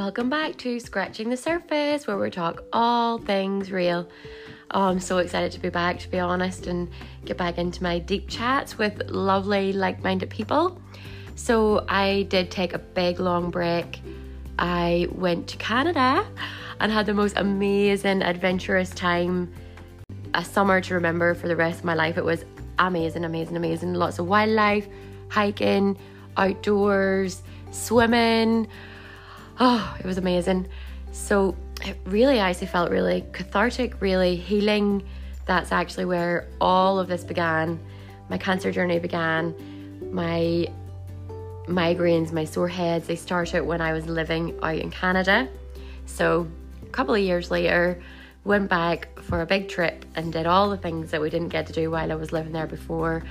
Welcome back to Scratching the Surface, where we talk all things real. Oh, I'm so excited to be back, to be honest, and get back into my deep chats with lovely, like minded people. So, I did take a big long break. I went to Canada and had the most amazing, adventurous time. A summer to remember for the rest of my life. It was amazing, amazing, amazing. Lots of wildlife, hiking, outdoors, swimming oh, it was amazing. So it really actually felt really cathartic, really healing. That's actually where all of this began. My cancer journey began. My migraines, my sore heads, they started when I was living out in Canada. So a couple of years later, went back for a big trip and did all the things that we didn't get to do while I was living there before.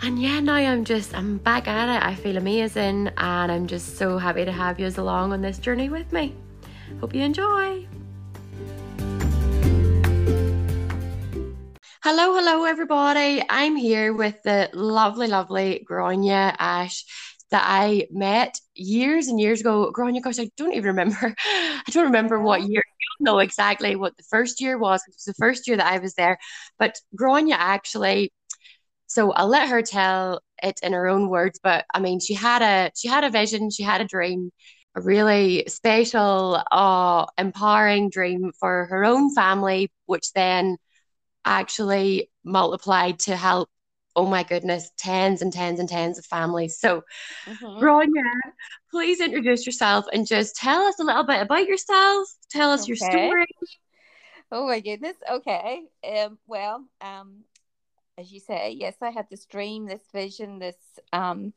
And yeah, now I'm just, I'm back at it. I feel amazing and I'm just so happy to have you along on this journey with me. Hope you enjoy. Hello, hello, everybody. I'm here with the lovely, lovely Grania Ash that I met years and years ago. Grania, gosh, I don't even remember. I don't remember what year. I don't know exactly what the first year was. It was the first year that I was there. But Grania actually so I'll let her tell it in her own words. But I mean, she had a she had a vision, she had a dream, a really special, uh, empowering dream for her own family, which then actually multiplied to help oh my goodness, tens and tens and tens of families. So, mm-hmm. Grania, please introduce yourself and just tell us a little bit about yourself. Tell us okay. your story. Oh my goodness. Okay. Um, well, um, as you say, yes, I had this dream, this vision, this um,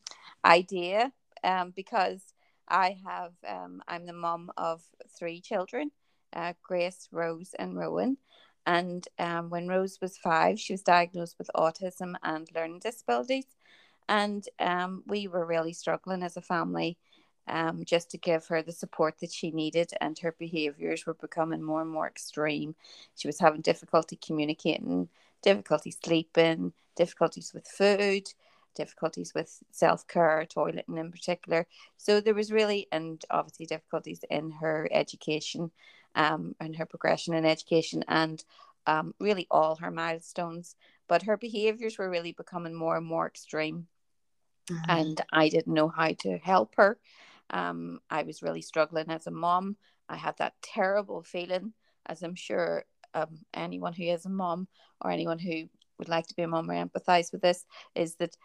idea, um, because I have, um, I'm the mom of three children uh, Grace, Rose, and Rowan. And um, when Rose was five, she was diagnosed with autism and learning disabilities. And um, we were really struggling as a family um, just to give her the support that she needed. And her behaviors were becoming more and more extreme. She was having difficulty communicating difficulty sleeping, difficulties with food, difficulties with self care, toileting in particular. So there was really, and obviously, difficulties in her education um, and her progression in education and um, really all her milestones. But her behaviors were really becoming more and more extreme. Mm-hmm. And I didn't know how to help her. Um, I was really struggling as a mom. I had that terrible feeling, as I'm sure um, anyone who is a mom or anyone who would like to be a mom or empathize with this is that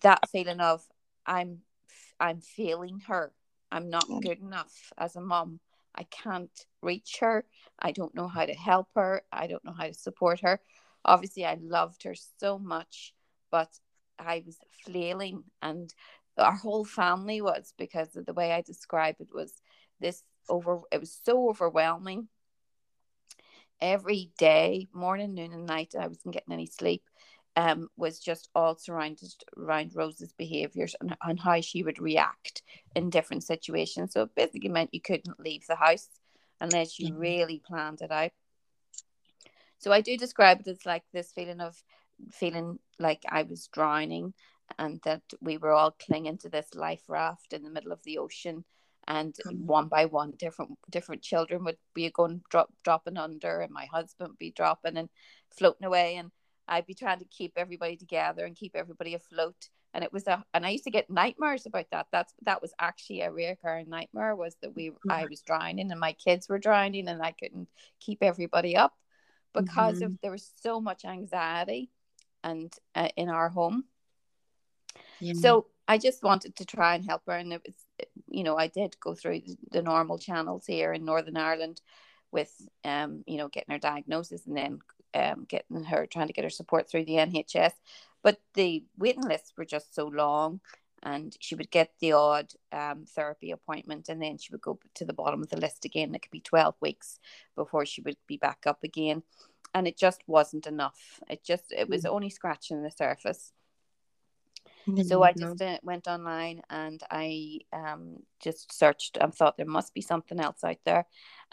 that feeling of I'm I'm failing her. I'm not good enough as a mom. I can't reach her. I don't know how to help her. I don't know how to support her. Obviously, I loved her so much, but I was flailing, and our whole family was because of the way I describe it was this over. It was so overwhelming every day, morning, noon, and night, I wasn't getting any sleep. Um, was just all surrounded around Rose's behaviours and, and how she would react in different situations. So it basically meant you couldn't leave the house unless you mm-hmm. really planned it out. So I do describe it as like this feeling of feeling like I was drowning and that we were all clinging to this life raft in the middle of the ocean and one by one different different children would be going drop dropping under and my husband would be dropping and floating away and I'd be trying to keep everybody together and keep everybody afloat and it was a and I used to get nightmares about that that's that was actually a reoccurring nightmare was that we mm-hmm. I was drowning and my kids were drowning and I couldn't keep everybody up because mm-hmm. of there was so much anxiety and uh, in our home yeah. so I just wanted to try and help her and it was you know, I did go through the normal channels here in Northern Ireland with, um, you know, getting her diagnosis and then um, getting her, trying to get her support through the NHS. But the waiting lists were just so long and she would get the odd um, therapy appointment and then she would go to the bottom of the list again. It could be 12 weeks before she would be back up again. And it just wasn't enough. It just, it was mm. only scratching the surface so I just uh, went online and I um, just searched and thought there must be something else out there.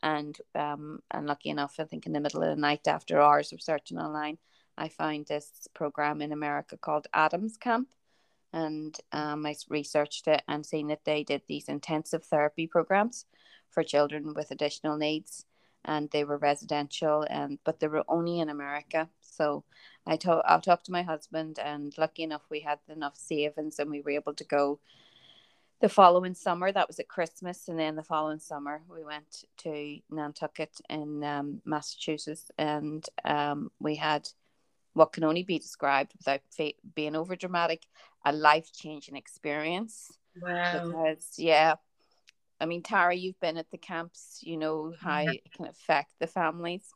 And um, and lucky enough, I think in the middle of the night after hours of searching online, I found this program in America called Adams Camp. And um, I researched it and seen that they did these intensive therapy programs for children with additional needs and they were residential and but they were only in America. So I told I'll talk to my husband and lucky enough we had enough savings and we were able to go the following summer. That was at Christmas and then the following summer we went to Nantucket in um, Massachusetts and um, we had what can only be described without fa- being over dramatic a life changing experience. Wow. Because yeah, I mean, Tara, you've been at the camps, you know how yeah. it can affect the families.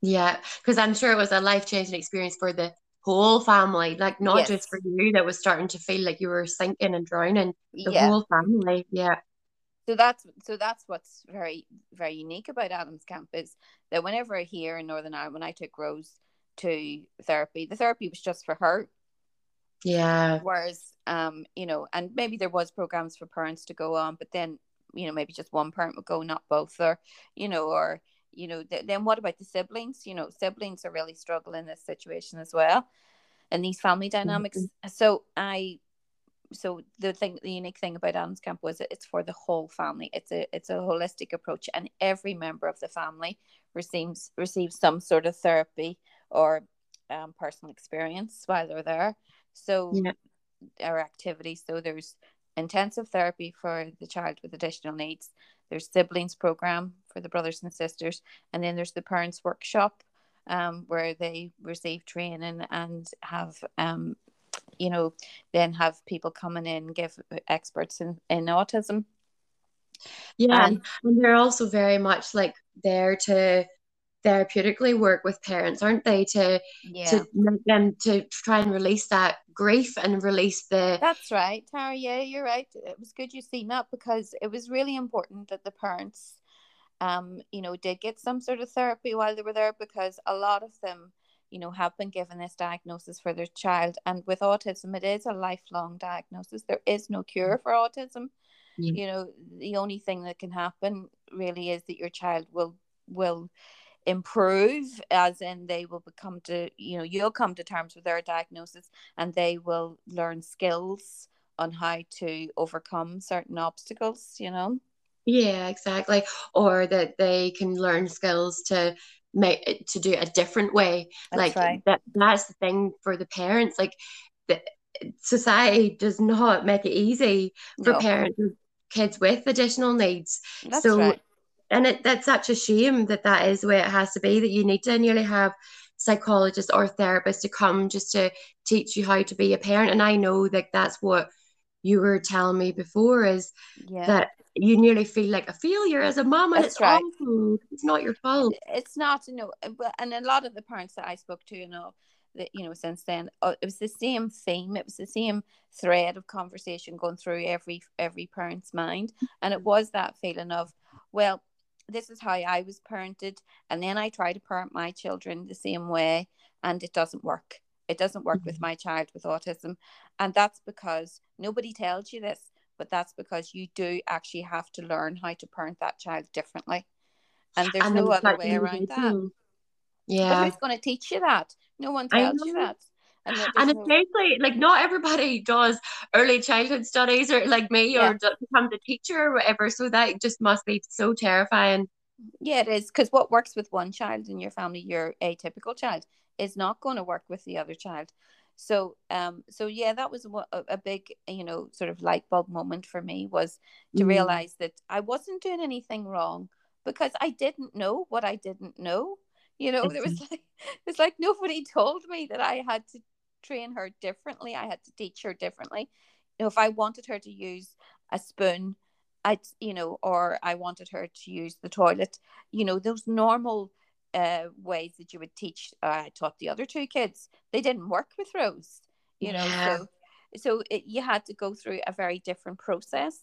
Yeah, because I'm sure it was a life changing experience for the whole family, like not yes. just for you that was starting to feel like you were sinking and drowning. The yeah. whole family, yeah. So that's so that's what's very very unique about Adams Camp is that whenever here in Northern Ireland, when I took Rose to therapy, the therapy was just for her. Yeah. Whereas, um, you know, and maybe there was programs for parents to go on, but then you know maybe just one parent would go not both or you know or you know th- then what about the siblings you know siblings are really struggling in this situation as well and these family dynamics mm-hmm. so i so the thing the unique thing about adams camp was it's for the whole family it's a it's a holistic approach and every member of the family receives receives some sort of therapy or um, personal experience while they're there so yeah. our activities so there's intensive therapy for the child with additional needs. There's siblings program for the brothers and sisters, and then there's the parents workshop um, where they receive training and have um, you know then have people coming in give experts in, in autism yeah and, and they're also very much like there to therapeutically work with parents, aren't they? To yeah. to make them to try and release that grief and release the. That's right, Tara. Yeah, you're right. It was good you seen that because it was really important that the parents, um, you know, did get some sort of therapy while they were there because a lot of them, you know, have been given this diagnosis for their child, and with autism, it is a lifelong diagnosis. There is no cure for autism. Yeah. You know, the only thing that can happen really is that your child will will improve as in they will become to you know you'll come to terms with their diagnosis and they will learn skills on how to overcome certain obstacles you know yeah exactly or that they can learn skills to make to do a different way that's like right. that that's the thing for the parents like the society does not make it easy for no. parents kids with additional needs that's so right and it that's such a shame that that is the way it has to be that you need to nearly have psychologists or therapists to come just to teach you how to be a parent and i know that that's what you were telling me before is yeah. that you nearly feel like a failure as a mom and that's it's right. awful it's not your fault. It's not you know and a lot of the parents that i spoke to you know that you know since then uh, it was the same theme. It was the same thread of conversation going through every every parent's mind. And it was that feeling of well this is how I was parented, and then I try to parent my children the same way, and it doesn't work. It doesn't work mm-hmm. with my child with autism, and that's because nobody tells you this, but that's because you do actually have to learn how to parent that child differently, and there's and no other way around that. Yeah, but who's going to teach you that? No one tells you that. And, and especially like not everybody does early childhood studies or like me yeah. or becomes a teacher or whatever. So that just must be so terrifying. Yeah, it is because what works with one child in your family, your atypical child, is not going to work with the other child. So, um, so yeah, that was a, a big, you know, sort of light bulb moment for me was to mm. realize that I wasn't doing anything wrong because I didn't know what I didn't know. You know, there was like it's like nobody told me that I had to train her differently. I had to teach her differently. You know, if I wanted her to use a spoon, I, you know, or I wanted her to use the toilet, you know, those normal uh, ways that you would teach. Uh, I taught the other two kids. They didn't work with Rose, you know. Yeah. So, so it, you had to go through a very different process,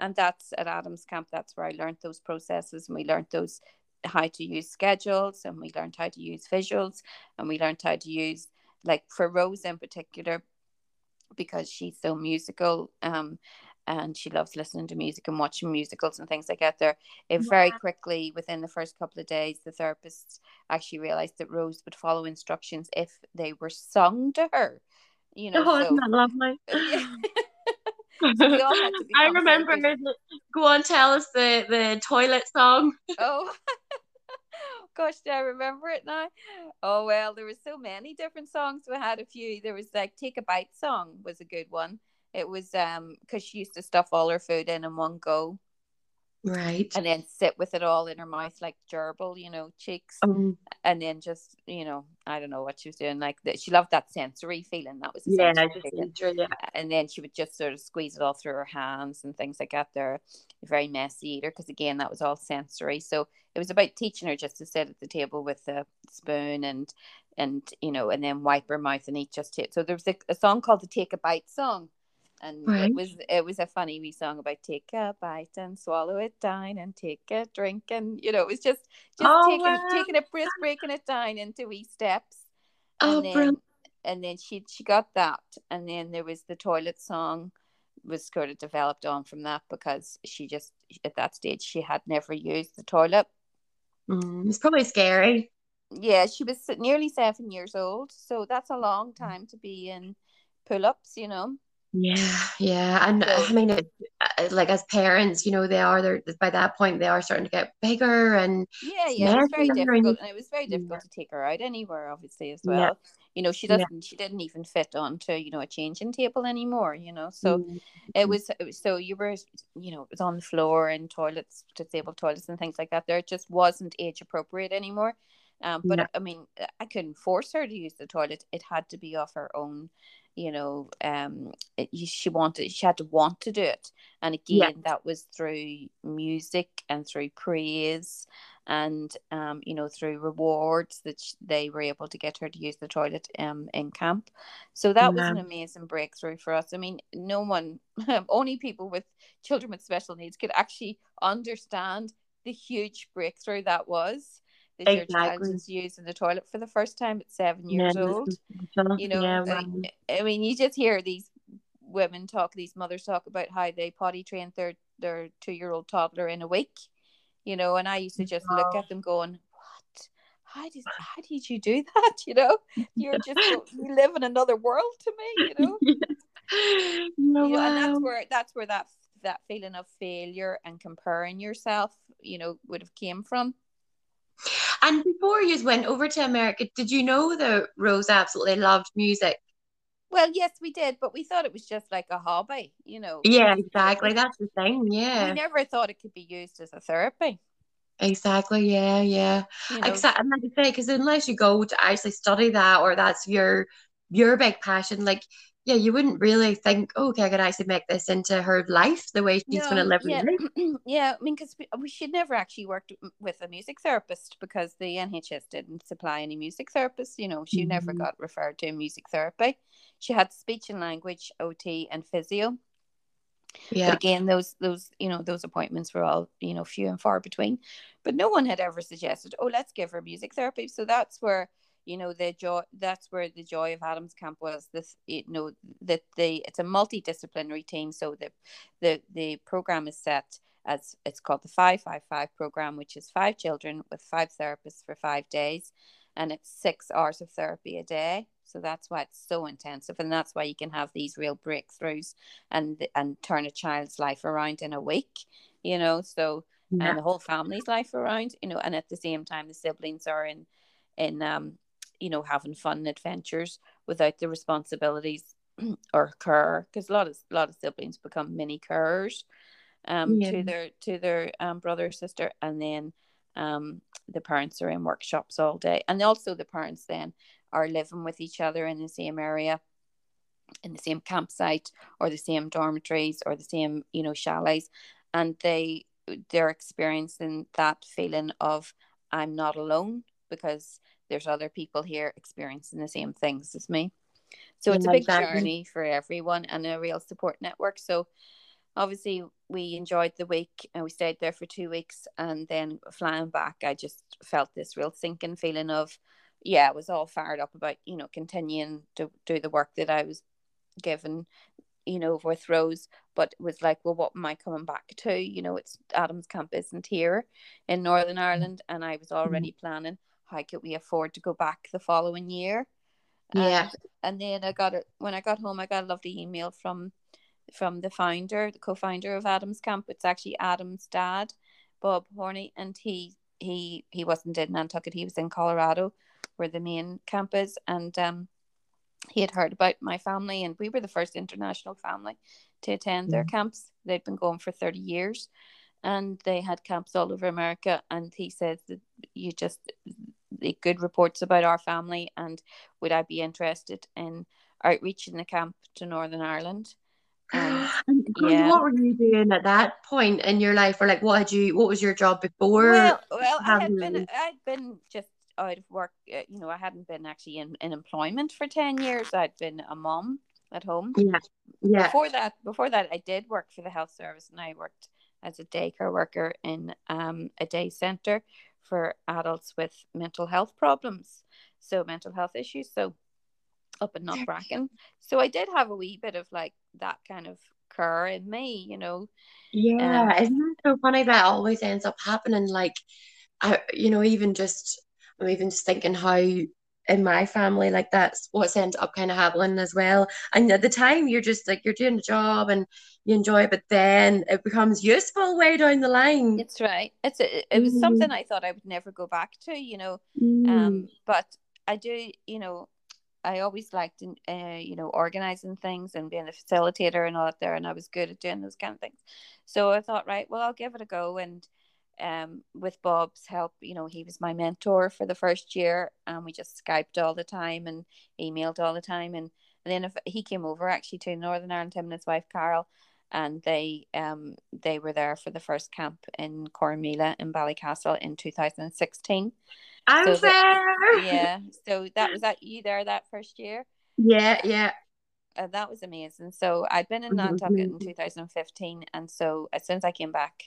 and that's at Adams Camp. That's where I learned those processes, and we learned those how to use schedules, and we learned how to use visuals, and we learned how to use like for Rose in particular, because she's so musical, um, and she loves listening to music and watching musicals and things like that. There, it yeah. very quickly within the first couple of days, the therapist actually realized that Rose would follow instructions if they were sung to her. You know, oh, so, isn't that lovely? So had to I remember. Go on, tell us the the toilet song. Oh. Gosh, do I remember it now? Oh well, there were so many different songs. We had a few. There was like "Take a Bite" song was a good one. It was um because she used to stuff all her food in in one go. Right. And then sit with it all in her mouth like gerbil, you know, cheeks. Um, and then just, you know, I don't know what she was doing. Like that she loved that sensory feeling. That was yeah, just sensory, yeah. And then she would just sort of squeeze it all through her hands and things like that. They're a very messy eater because again that was all sensory. So it was about teaching her just to sit at the table with a spoon and and you know, and then wipe her mouth and eat just it. So there was a, a song called the Take a Bite song and right. it was it was a funny wee song about take a bite and swallow it down and take a drink and you know it was just just oh, taking wow. taking it just breaking it down into wee steps. Oh and then, brilliant. and then she she got that. And then there was the toilet song was sort of developed on from that because she just at that stage she had never used the toilet. Mm, it's probably scary. Yeah she was nearly seven years old. So that's a long time to be in pull-ups you know yeah, yeah, and so, I mean, it, uh, like as parents, you know, they are there by that point. They are starting to get bigger, and yeah, yeah, it's very difficult, and it was very difficult to take her out anywhere, obviously as well. Yeah. You know, she doesn't, yeah. she didn't even fit onto you know a changing table anymore. You know, so mm-hmm. it, was, it was so you were, you know, it was on the floor in toilets, disabled toilets, and things like that. There, just wasn't age appropriate anymore. Um, but I mean, I couldn't force her to use the toilet. It had to be of her own you know um it, she wanted she had to want to do it and again yeah. that was through music and through praise and um you know through rewards that they were able to get her to use the toilet um in camp so that yeah. was an amazing breakthrough for us i mean no one only people with children with special needs could actually understand the huge breakthrough that was that exactly. your child is using the toilet for the first time at seven years yeah, old. You know, yeah. I, I mean, you just hear these women talk, these mothers talk about how they potty trained their their two year old toddler in a week. You know, and I used to just wow. look at them going, "What? How did how did you do that? You know, you're just you live in another world to me. You know." no, you know, and that's where that's where that that feeling of failure and comparing yourself, you know, would have came from. And before you went over to America, did you know that Rose absolutely loved music? Well, yes, we did, but we thought it was just like a hobby, you know. Yeah, exactly. That's the thing. Yeah. We never thought it could be used as a therapy. Exactly. Yeah. Yeah. You know, exactly. And like I say, because unless you go to actually study that, or that's your your big passion, like yeah, you wouldn't really think, oh, okay, I could actually make this into her life the way she's no, going to live yeah. yeah, I mean, because we, we should never actually worked with a music therapist because the NHS didn't supply any music therapists. You know, she mm-hmm. never got referred to music therapy. She had speech and language, OT, and physio. Yeah. But again, those those you know those appointments were all you know few and far between. But no one had ever suggested, oh, let's give her music therapy. So that's where you know the joy that's where the joy of adams camp was this you know that the it's a multidisciplinary team so the the the program is set as it's called the 555 program which is five children with five therapists for five days and it's six hours of therapy a day so that's why it's so intensive and that's why you can have these real breakthroughs and and turn a child's life around in a week you know so yeah. and the whole family's life around you know and at the same time the siblings are in in um you know having fun adventures without the responsibilities or care because a lot of a lot of siblings become mini carers um yeah. to their to their um, brother or sister and then um the parents are in workshops all day and also the parents then are living with each other in the same area in the same campsite or the same dormitories or the same you know chalets and they they're experiencing that feeling of i'm not alone because there's other people here experiencing the same things as me. So it's a big journey for everyone and a real support network. So obviously we enjoyed the week and we stayed there for two weeks and then flying back I just felt this real sinking feeling of yeah, I was all fired up about, you know, continuing to do the work that I was given, you know, with Rose, but it was like, well, what am I coming back to? You know, it's Adams Camp isn't here in Northern Ireland and I was already mm-hmm. planning how could we afford to go back the following year? Yeah. And, and then I got it when I got home. I got a lovely email from from the founder, the co-founder of Adams Camp. It's actually Adam's dad, Bob Horney, and he he he wasn't in Nantucket. He was in Colorado, where the main camp is, and um, he had heard about my family, and we were the first international family to attend their camps. They'd been going for thirty years, and they had camps all over America. And he said that you just the good reports about our family, and would I be interested in outreach in the camp to Northern Ireland? Um, yeah. What were you doing at that point in your life, or like what had you? What was your job before? Well, well, I had been, I'd been just out of work. Uh, you know, I hadn't been actually in, in employment for ten years. I'd been a mom at home. Yeah, yeah. Before that, before that, I did work for the health service, and I worked as a daycare worker in um, a day center for adults with mental health problems, so mental health issues. So up in Knockbracken. So I did have a wee bit of like that kind of cur in me, you know. Yeah, um, isn't that so funny? That always ends up happening. Like, I, you know, even just I'm even just thinking how in my family, like that's what's ended up kind of happening as well. And at the time, you're just like you're doing a job and you enjoy it, but then it becomes useful way down the line. It's right. It's a, it was mm. something I thought I would never go back to, you know. Mm. Um, but I do, you know, I always liked, uh, you know, organizing things and being a facilitator and all that there, and I was good at doing those kind of things. So I thought, right, well, I'll give it a go. And um, with Bob's help, you know, he was my mentor for the first year, and we just skyped all the time and emailed all the time. And, and then if he came over actually to Northern Ireland, him and his wife Carol, and they um they were there for the first camp in Corrymeela in Ballycastle in 2016. I'm so there. That, yeah. So that was that you there that first year? Yeah, yeah. Uh, that was amazing. So I'd been in mm-hmm, Nantucket in mm-hmm. 2015, and so as soon as I came back,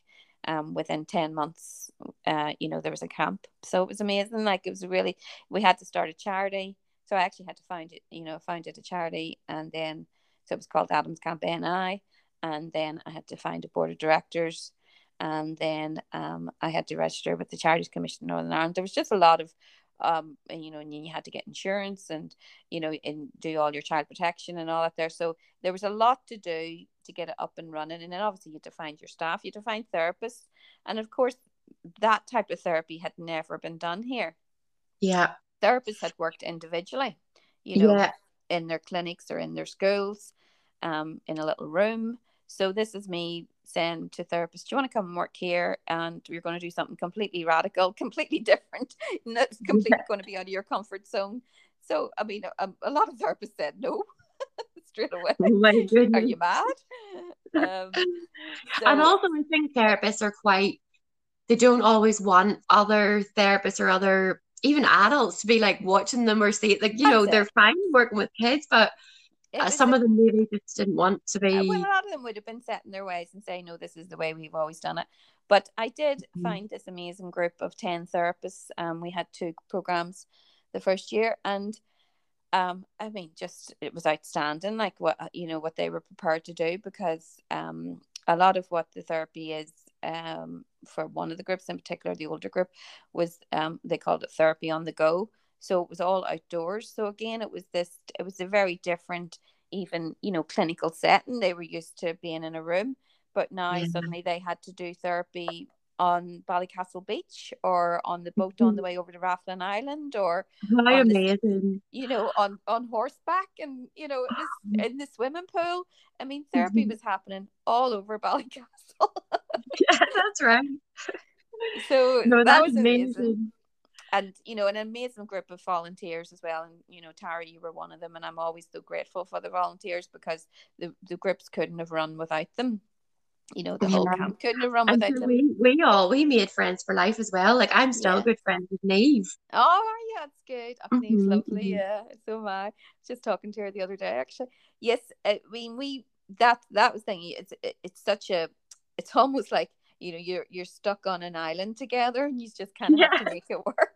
um, within 10 months, uh, you know, there was a camp. So it was amazing. Like it was really, we had to start a charity. So I actually had to find it, you know, founded a charity, and then so it was called Adams Camp NI, and then I had to find a board of directors and then um, I had to register with the Charities Commission of Northern Ireland. There was just a lot of, um, you know, and you had to get insurance and you know, and do all your child protection and all that there. So there was a lot to do to get it up and running, and then obviously you had to find your staff, you had to find therapists, and of course, that type of therapy had never been done here. Yeah, therapists had worked individually, you know, yeah. in their clinics or in their schools, um, in a little room. So this is me saying to therapists, do you want to come and work here? And we're going to do something completely radical, completely different. That's completely yeah. going to be out of your comfort zone. So, I mean, a, a lot of therapists said no straight away. Oh are you mad? Um, so, and also, I think therapists are quite, they don't always want other therapists or other, even adults to be like watching them or see. Like, you know, it. they're fine working with kids, but uh, some a, of them maybe just didn't want to be. Well, a lot of them would have been set in their ways and say, no, this is the way we've always done it. But I did mm-hmm. find this amazing group of 10 therapists. Um, we had two programs the first year. And um, I mean, just it was outstanding, like what, you know, what they were prepared to do because um, a lot of what the therapy is um, for one of the groups in particular, the older group, was um, they called it therapy on the go. So it was all outdoors. So again it was this it was a very different even you know clinical setting. They were used to being in a room but now mm-hmm. suddenly they had to do therapy on Ballycastle Beach or on the boat on the mm-hmm. way over to Rathlin Island or How amazing. The, you know, on, on horseback and you know, was in the swimming pool. I mean, therapy mm-hmm. was happening all over Ballycastle. yeah, that's right. So no, that was amazing. amazing and you know an amazing group of volunteers as well and you know tara you were one of them and i'm always so grateful for the volunteers because the, the groups couldn't have run without them you know the yeah. whole camp couldn't have run and without so them we, we all we made friends for life as well like i'm still yeah. good friends with neve oh yeah that's good oh, mm-hmm. neve's lovely mm-hmm. yeah so am i just talking to her the other day actually yes i mean we that that was thinking it's it, it's such a it's almost like you know you're you're stuck on an island together and you just kind of yeah. have to make it work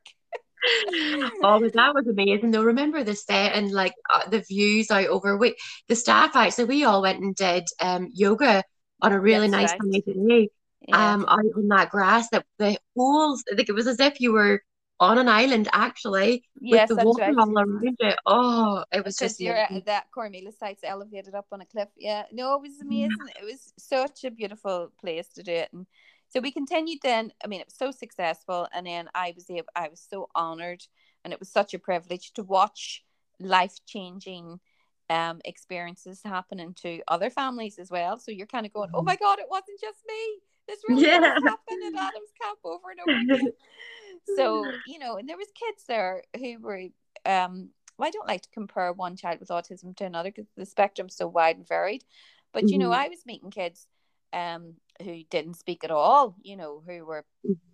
oh, but that was amazing though. Remember the set and like uh, the views out over we the staff actually we all went and did um yoga on a really That's nice right. day. Yeah. Um out on that grass that the whole like it was as if you were on an island actually Yes, with the water right. all around it. Oh, it was just you're amazing. at that Corrymeela site's elevated up on a cliff. Yeah, no, it was amazing. It was such a beautiful place to do it, and so we continued. Then, I mean, it was so successful, and then I was able. I was so honored, and it was such a privilege to watch life changing um experiences happening to other families as well. So you're kind of going, "Oh my God, it wasn't just me. This really Yeah. does happen at Adams Camp over and over again." so you know and there was kids there who were um well, I don't like to compare one child with autism to another because the spectrum's so wide and varied. But you know, Mhm. I was meeting kids um who didn't speak at all, you know, who were Mhm.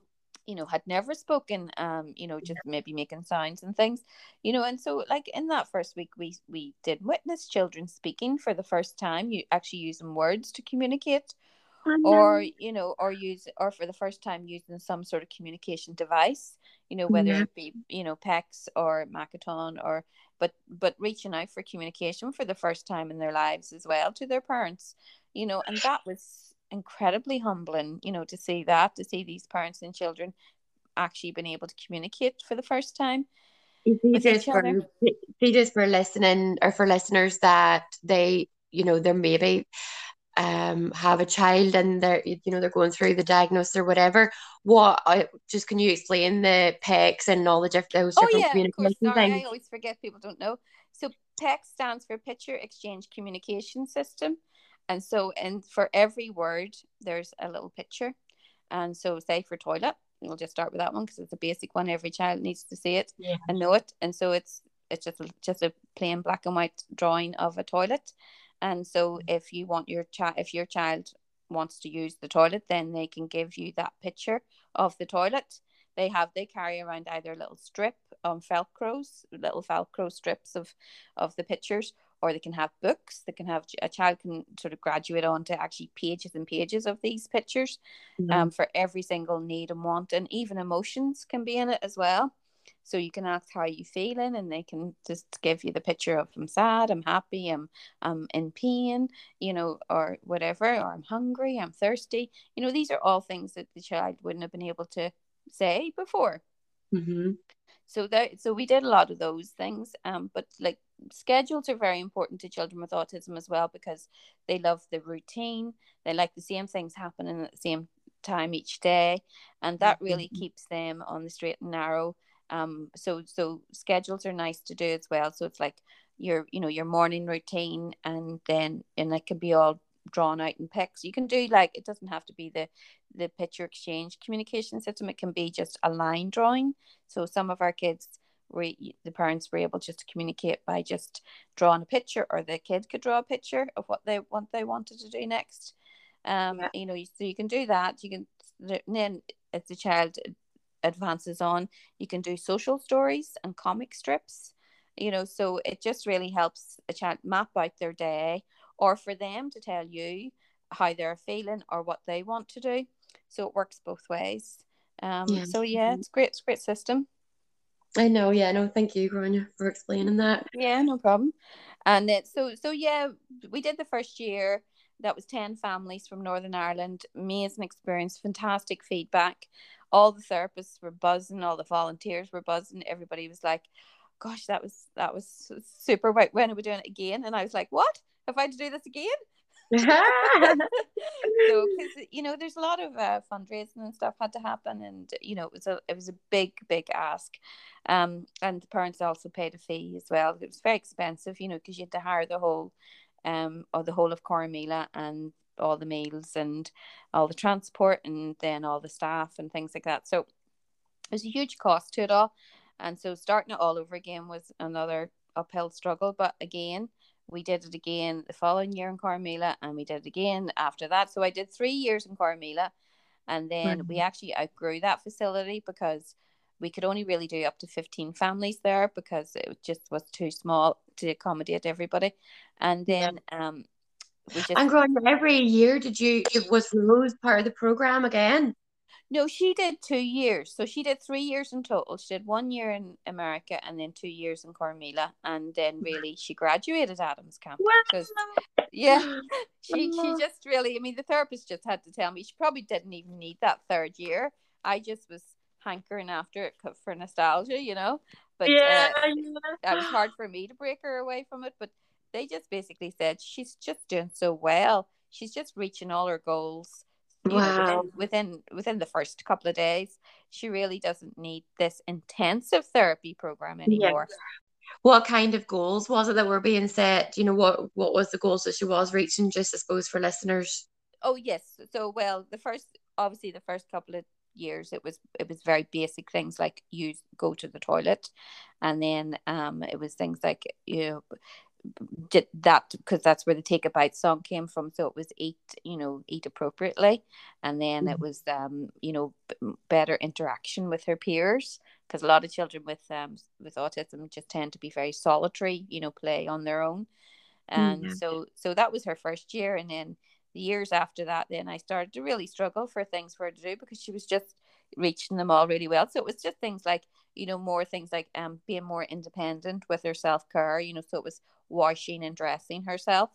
You know, had never spoken, um, you know, just maybe making signs and things, you know, and so like in that first week we we did witness children speaking for the first time, you actually using words to communicate or you know or use or for the first time using some sort of communication device you know whether Yeah. it be you know PECS or Makaton or but but reaching out for communication for the first time in their lives as well to their parents you know and that was incredibly humbling you know to see that to see these parents and children actually been able to communicate for the first time You see, with for other. see, just for listening or for listeners that they, you know, they're maybe um have a child and they're you know they're going through the diagnosis or whatever. What I just can you explain the PECs and all the those Oh different yeah, of communication Sorry, things? I always forget people don't know. So PEC stands for Picture Exchange Communication System. And so and for every word there's a little picture. And so say for toilet, we'll just start with that one because it's a basic one. Every child needs to see it Yeah. and know it. And so it's it's just just a plain black and white drawing of a toilet. And so mm. if you want your child if your child wants to use the toilet, then they can give you that picture of the toilet they have they carry around either a little strip on velcros little velcro strips of of the pictures or they can have books they can have a child can sort of graduate on to actually pages and pages of these pictures Mhm. um, for every single need and want and even emotions can be in it as well so you can ask how you feeling and they can just give you the picture of i'm sad i'm happy i'm i'm in pain you know or whatever or i'm hungry i'm thirsty you know these are all things that the child wouldn't have been able to say before Mhm. So that so we did a lot of those things um but like schedules are very important to children with autism as well because they love the routine. They like the same things happening at the same time each day and that really Mhm. keeps them on the straight and narrow. Um so so schedules are nice to do as well. So it's like your you know your morning routine and then and it can be all drawn out in pics you can do like it doesn't have to be the the picture exchange communication system. It can be just a line drawing. So some of our kids were the parents were able just to communicate by just drawing a picture or the kid could draw a picture of what they want they wanted to do next. Um Yeah. you know so you can do that. You can then as the child advances on you can do social stories and comic strips. You know so it just really helps a child map out their day or for them to tell you how they're feeling or what they want to do so it works both ways um Yeah. so yeah it's great it's a great system I know, yeah, no, thank you, Grania, for explaining that. Yeah, no problem. And then so so yeah, we did the first year. That was ten families from Northern Ireland. Amazing experience, fantastic feedback. All the therapists were buzzing, all the volunteers were buzzing. Everybody was like, "Gosh, that was that was super." Right, when are we doing it again? And I was like, "What? Have I had to do this again?" so because you know there's a lot of uh, fundraising and stuff had to happen and you know it was a it was a big big ask. Um and the parents also paid a fee as well. It was very expensive you know because you had to hire the whole um or the whole of Corrymeela and all the meals and all the transport and then all the staff and things like that. So there's a huge cost to it all. And so starting it all over again was another uphill struggle. But again we did it again the following year in Corrymeela and we did it again after that. So I did three years in Corrymeela and then we actually outgrew that facility because we could only really do up to 15 families there because it just was too small to accommodate everybody. And then um we just And Grania, every year did you it was Rose part of the program again? No, she did two years. So she did three years in total. She did one year in America and then two years in Corrymeela. And then really she graduated Adams Camp. Yeah, she she just really I mean the therapist just had to tell me she probably didn't even need that third year. I just was hankering after it for nostalgia, you know. But yeah, uh, yeah. it was hard for me to break her away from it. But they just basically said she's just doing so well. She's just reaching all her goals. You Wow. know, within, within within the first couple of days, she really doesn't need this intensive therapy program anymore. What kind of goals was it that were being set? You know, what what was the goals that she was reaching? Just I suppose for listeners. Oh yes. So well, the first obviously the first couple of years it was it was very basic things like you go to the toilet, and then um it was things like you know did that because that's where the take a bite song came from. So it was eat you know eat appropriately. And then it Mhm. was um you know b- better interaction with her peers because a lot of children with um with autism just tend to be very solitary you know play on their own. And Yeah. so so that was her first year. And then the years after that then i started to really struggle for things for her to do because she was just reaching them all really well. So it was just things like you know more things like um being more independent with her self-care you know so it was washing and dressing herself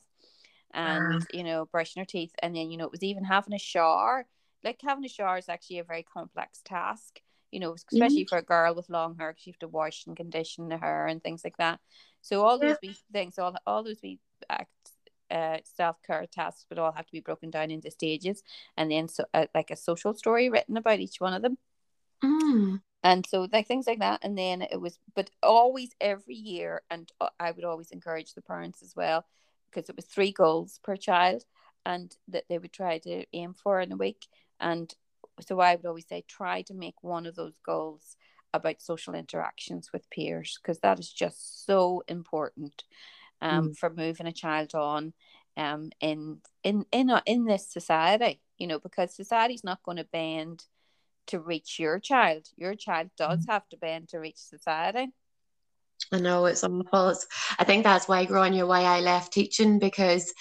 and you know brushing her teeth. And then you know it was even having a shower. Like having a shower is actually a very complex task you know especially for a girl with long hair because you have to wash and condition the hair and things like that. So all Yeah. those wee things all, all those wee acts uh, self-care tasks would all have to be broken down into stages. And then so uh, like a social story written about each one of them. Mm. And so like things like that and then it was but always every year and uh, i would always encourage the parents as well because it was three goals per child and that they would try to aim for in a week and so i would always say try to make one of those goals about social interactions with peers because that is just so important um, Mm. for moving a child on um, in in in a- in this society you know because society's not going to bend to reach your child. Your child does mm-hmm. have to bend to reach society. I know it's awful. It's, I think that's why, Grania, why I left teaching because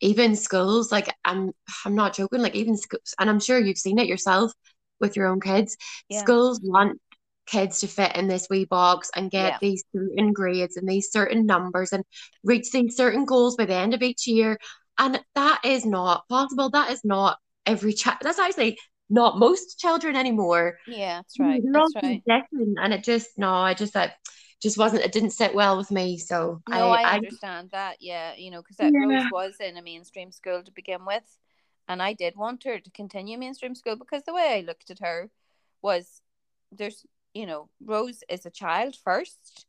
even schools, like I'm, I'm not joking. Like even schools, and I'm sure you've seen it yourself with your own kids. Yeah. Schools want kids to fit in this wee box and get Yeah. these certain grades and these certain numbers and reach these certain goals by the end of each year. And that is not possible. That is not every child. That's actually not most children anymore. Yeah, that's mm, right. That's right. and it just no, I just that just wasn't. It didn't sit well with me. So No, I, I, I understand that. Yeah, you know, because that Yeah. Rose was in a mainstream school to begin with, and I did want her to continue mainstream school because the way I looked at her was there's, you know, Rose is a child first,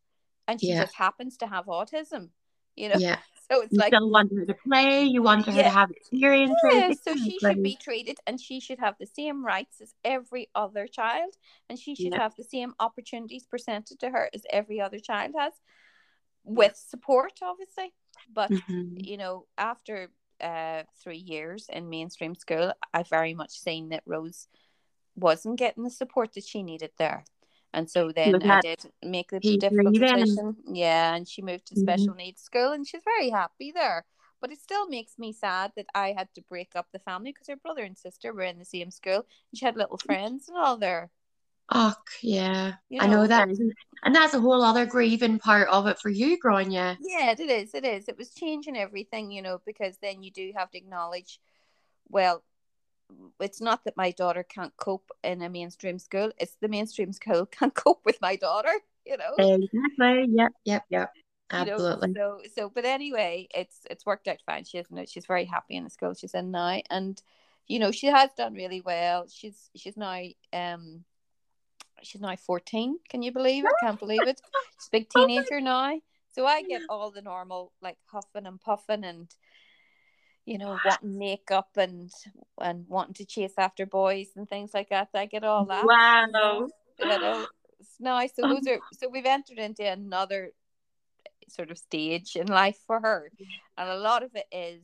and she Yeah. just happens to have autism. You know, yeah, so it's you like still want her to play. You want her Yeah. to have experiences. Yeah, so she should be treated and she should have the same rights as every other child and she should Yeah. have the same opportunities presented to her as every other child has with support obviously but Mhm. you know after uh 3 years in mainstream school I very much seen that Rose wasn't getting the support that she needed there and so then I did make the P3 difficult decision yeah and she moved to Mhm. special needs school and she's very happy there but it still makes me sad that I had to break up the family because her brother and sister were in the same school and she had little friends and all there. Oh, yeah. You I know know, that, and that's a whole other grieving part of it for you, Grania. Yeah, it is. It is. It was changing everything, you know, because then you do have to acknowledge, well, it's not that my daughter can't cope in a mainstream school. It's the mainstream school can't cope with my daughter, you know. Exactly. Yep. Yep. Yep. you know, Absolutely. so so but anyway it's it's worked out fine she isn't she's very happy in the school she's in now and you know she has done really well she's she's now um she's now 14 can you believe it can't believe it she's a big teenager now so i get all the normal like huffing and puffing and you know wanting makeup and and wanting to chase after boys and things like that i get all that. Wow. you know uh, it's nice so those um. are so we've entered into another sort of stage in life for her. And a lot of it is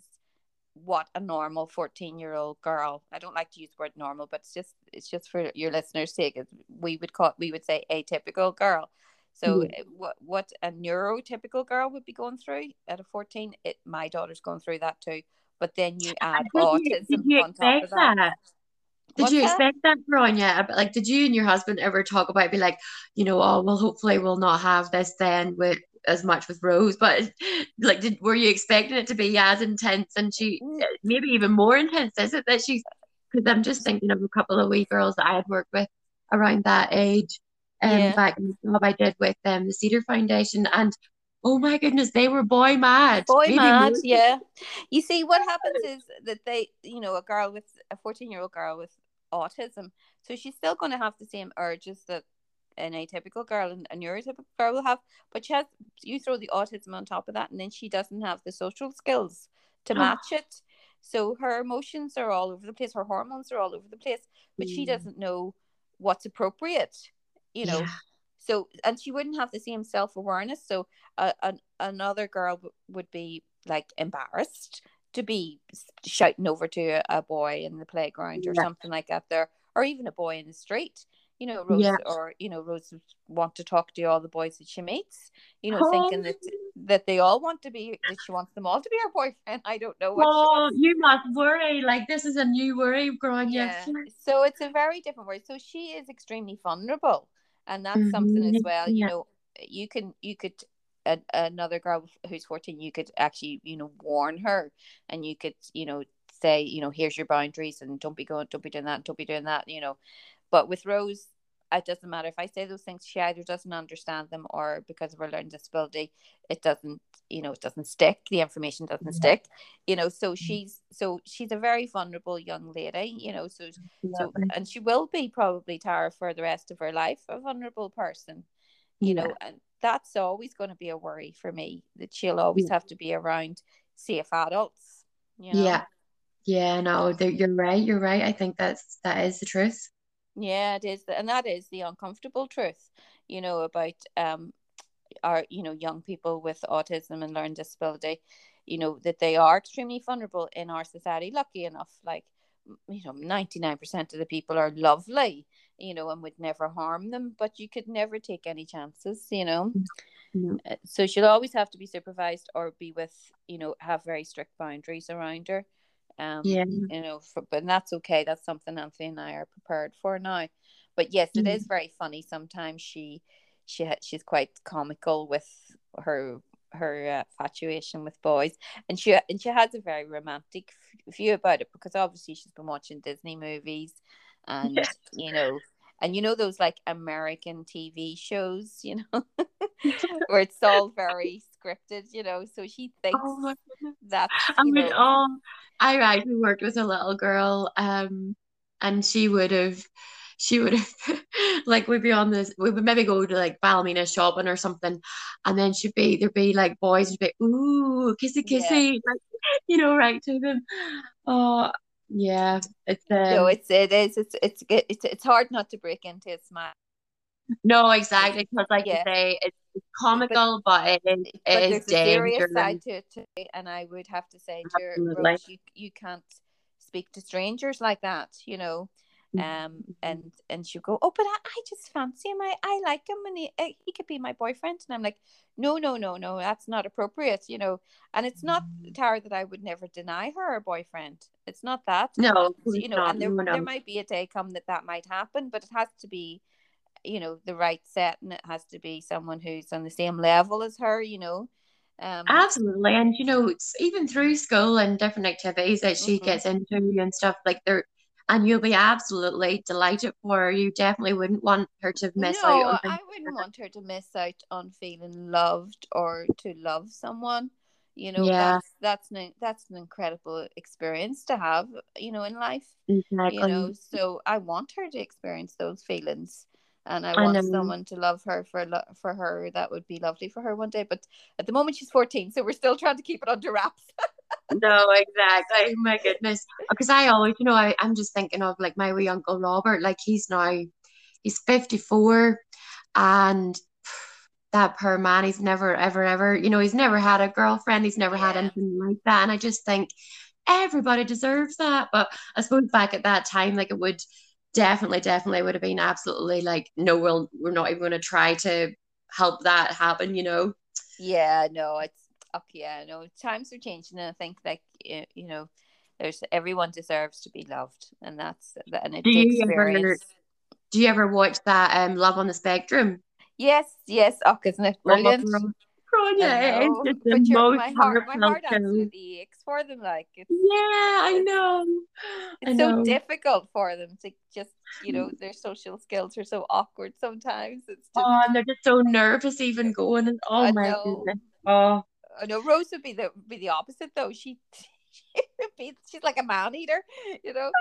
what a normal 14 year old girl i don't like to use the word normal but it's just it's just for your listeners sake we would call we would say atypical girl. So Yeah. uh, what what a neurotypical girl would be going through at a 14 it my daughter's going through that too but then you add Did you, autism did you on top expect of that, that? Did What's you expect that, Grania? Like, did you and your husband ever talk about be like, you know, oh well, hopefully we'll not have this then with as much with Rose, but like, did were you expecting it to be as intense and she Mm. maybe even more intense? Is it that she's? Because I'm just thinking of a couple of wee girls that I had worked with around that age. Um, yeah. back in the job I did with um, the Cedar Foundation, and oh my goodness, they were boy mad. Boy Maybe mad, yeah. You see, what happens is that they, you know, a girl with a 14 year old girl with autism, so she's still going to have the same urges that an atypical girl and a neurotypical girl will have, but she has, you throw the autism on top of that, and then she doesn't have the social skills to match it. So her emotions are all over the place, her hormones are all over the place, but mm. she doesn't know what's appropriate, you know. Yeah. So, and she wouldn't have the same self awareness. So, uh, an, another girl w- would be like embarrassed to be shouting over to a, boy in the playground or yeah. something like that there, or even a boy in the street you know, Rose yeah. or you know, Rose want to talk to all the boys that she meets, you know, oh. thinking that that they all want to be that she wants them all to be her boyfriend. I don't know what Oh, you must worry. Like this is a new worry growing yeah. So it's a very different worry. So she is extremely vulnerable. And that's mm-hmm. something as well. You yeah. know, you can you could a, another girl who's 14 you could actually you know warn her and you could you know say you know here's your boundaries and don't be going don't be doing that don't be doing that you know but with Rose, it doesn't matter if I say those things. She either doesn't understand them, or because of her learning disability, it doesn't. You know, it doesn't stick. The information doesn't stick. You know, so mm-hmm. she's so she's a very vulnerable young lady. You know, so so and she will be probably Tara for the rest of her life a vulnerable person. You yeah. know, and that's always going to be a worry for me that she'll always yeah. have to be around safe adults. You know? Yeah, yeah, no, you're right. You're right. I think that's that is the truth. Yeah, it is, and that is the uncomfortable truth, you know, about um, our you know young people with autism and learning disability, you know that they are extremely vulnerable in our society. Lucky enough, like you know, ninety nine percent of the people are lovely, you know, and would never harm them, but you could never take any chances, you know. Mm-hmm. So she'll always have to be supervised or be with, you know, have very strict boundaries around her. Um, yeah. You know, for, but that's okay. That's something Anthony and I are prepared for now. But yes, it mm. is very funny. Sometimes she, she she's quite comical with her her uh, infatuation with boys, and she and she has a very romantic view about it because obviously she's been watching Disney movies, and yeah. you know, and you know those like American TV shows, you know, where it's all very scripted, you know. So she thinks oh that. I mean, oh, I actually worked with a little girl, um, and she would have, she would have, like, we'd be on this, we would maybe go to like Ballymena shopping or something, and then she'd be there'd be like boys would be ooh kissy kissy, yeah. like, you know, right to them. Oh, yeah, it's um, no, it's it is it's it's it's it's hard not to break into a smile. No, exactly, because like yeah. you say, it's comical, but, but it is, but it is a serious side to it too. And I would have to say to Rose, you you can't speak to strangers like that, you know. Mm, um mm-hmm. and and she'll go, oh, but I, I just fancy him. I, I like him, and he eh, he could be my boyfriend. And I'm like, no, no, no, no, that's not appropriate, you know. And it's not mm. Tara that I would never deny her a boyfriend. It's not that. No, you know. Not, and there no. there might be a day come that that might happen, but it has to be you know the right set and it has to be someone who's on the same level as her you know um, absolutely and you know it's even through school and different activities that she mm-hmm. gets into and stuff like there and you'll be absolutely delighted for her. You definitely wouldn't want her to miss no, out. I wouldn't want her to miss out on feeling loved or to love someone. You know, yeah. that's that's an that's an incredible experience to have. You know, in life. Exactly. You know, so I want her to experience those feelings and I want I someone to love her for for her. That would be lovely for her one day. But at the moment, she's fourteen, so we're still trying to keep it under wraps. no, exactly. Oh my goodness, oh, because I always, you know, I, I'm just thinking of like my wee uncle Robert. Like he's now, he's fifty four, and that poor man, he's never, ever, ever, you know, he's never had a girlfriend. He's never yeah. had anything like that, and I just think everybody deserves that. But I suppose back at that time, like it would definitely, definitely would have been absolutely like, no, we'll, we're not even going to try to help that happen, you know? Yeah, no, it's up. Yeah, no, times are changing. And I think like, you know, there's everyone deserves to be loved. And that's, and it do takes experience. Ever, do you ever watch that um Love on the Spectrum? Yes, yes. Oh, isn't it brilliant? Oh, yeah, it's just the most my heart, my heart absolutely for them. Like, it's, yeah, I know. it's I so difficult for them to just, you know, their social skills are so awkward sometimes. It's just, Oh, and they're just so nervous even going. And, oh I my know. goodness. Oh, I know Rose would be the be the opposite though. She, she be, she's like a man eater, you know.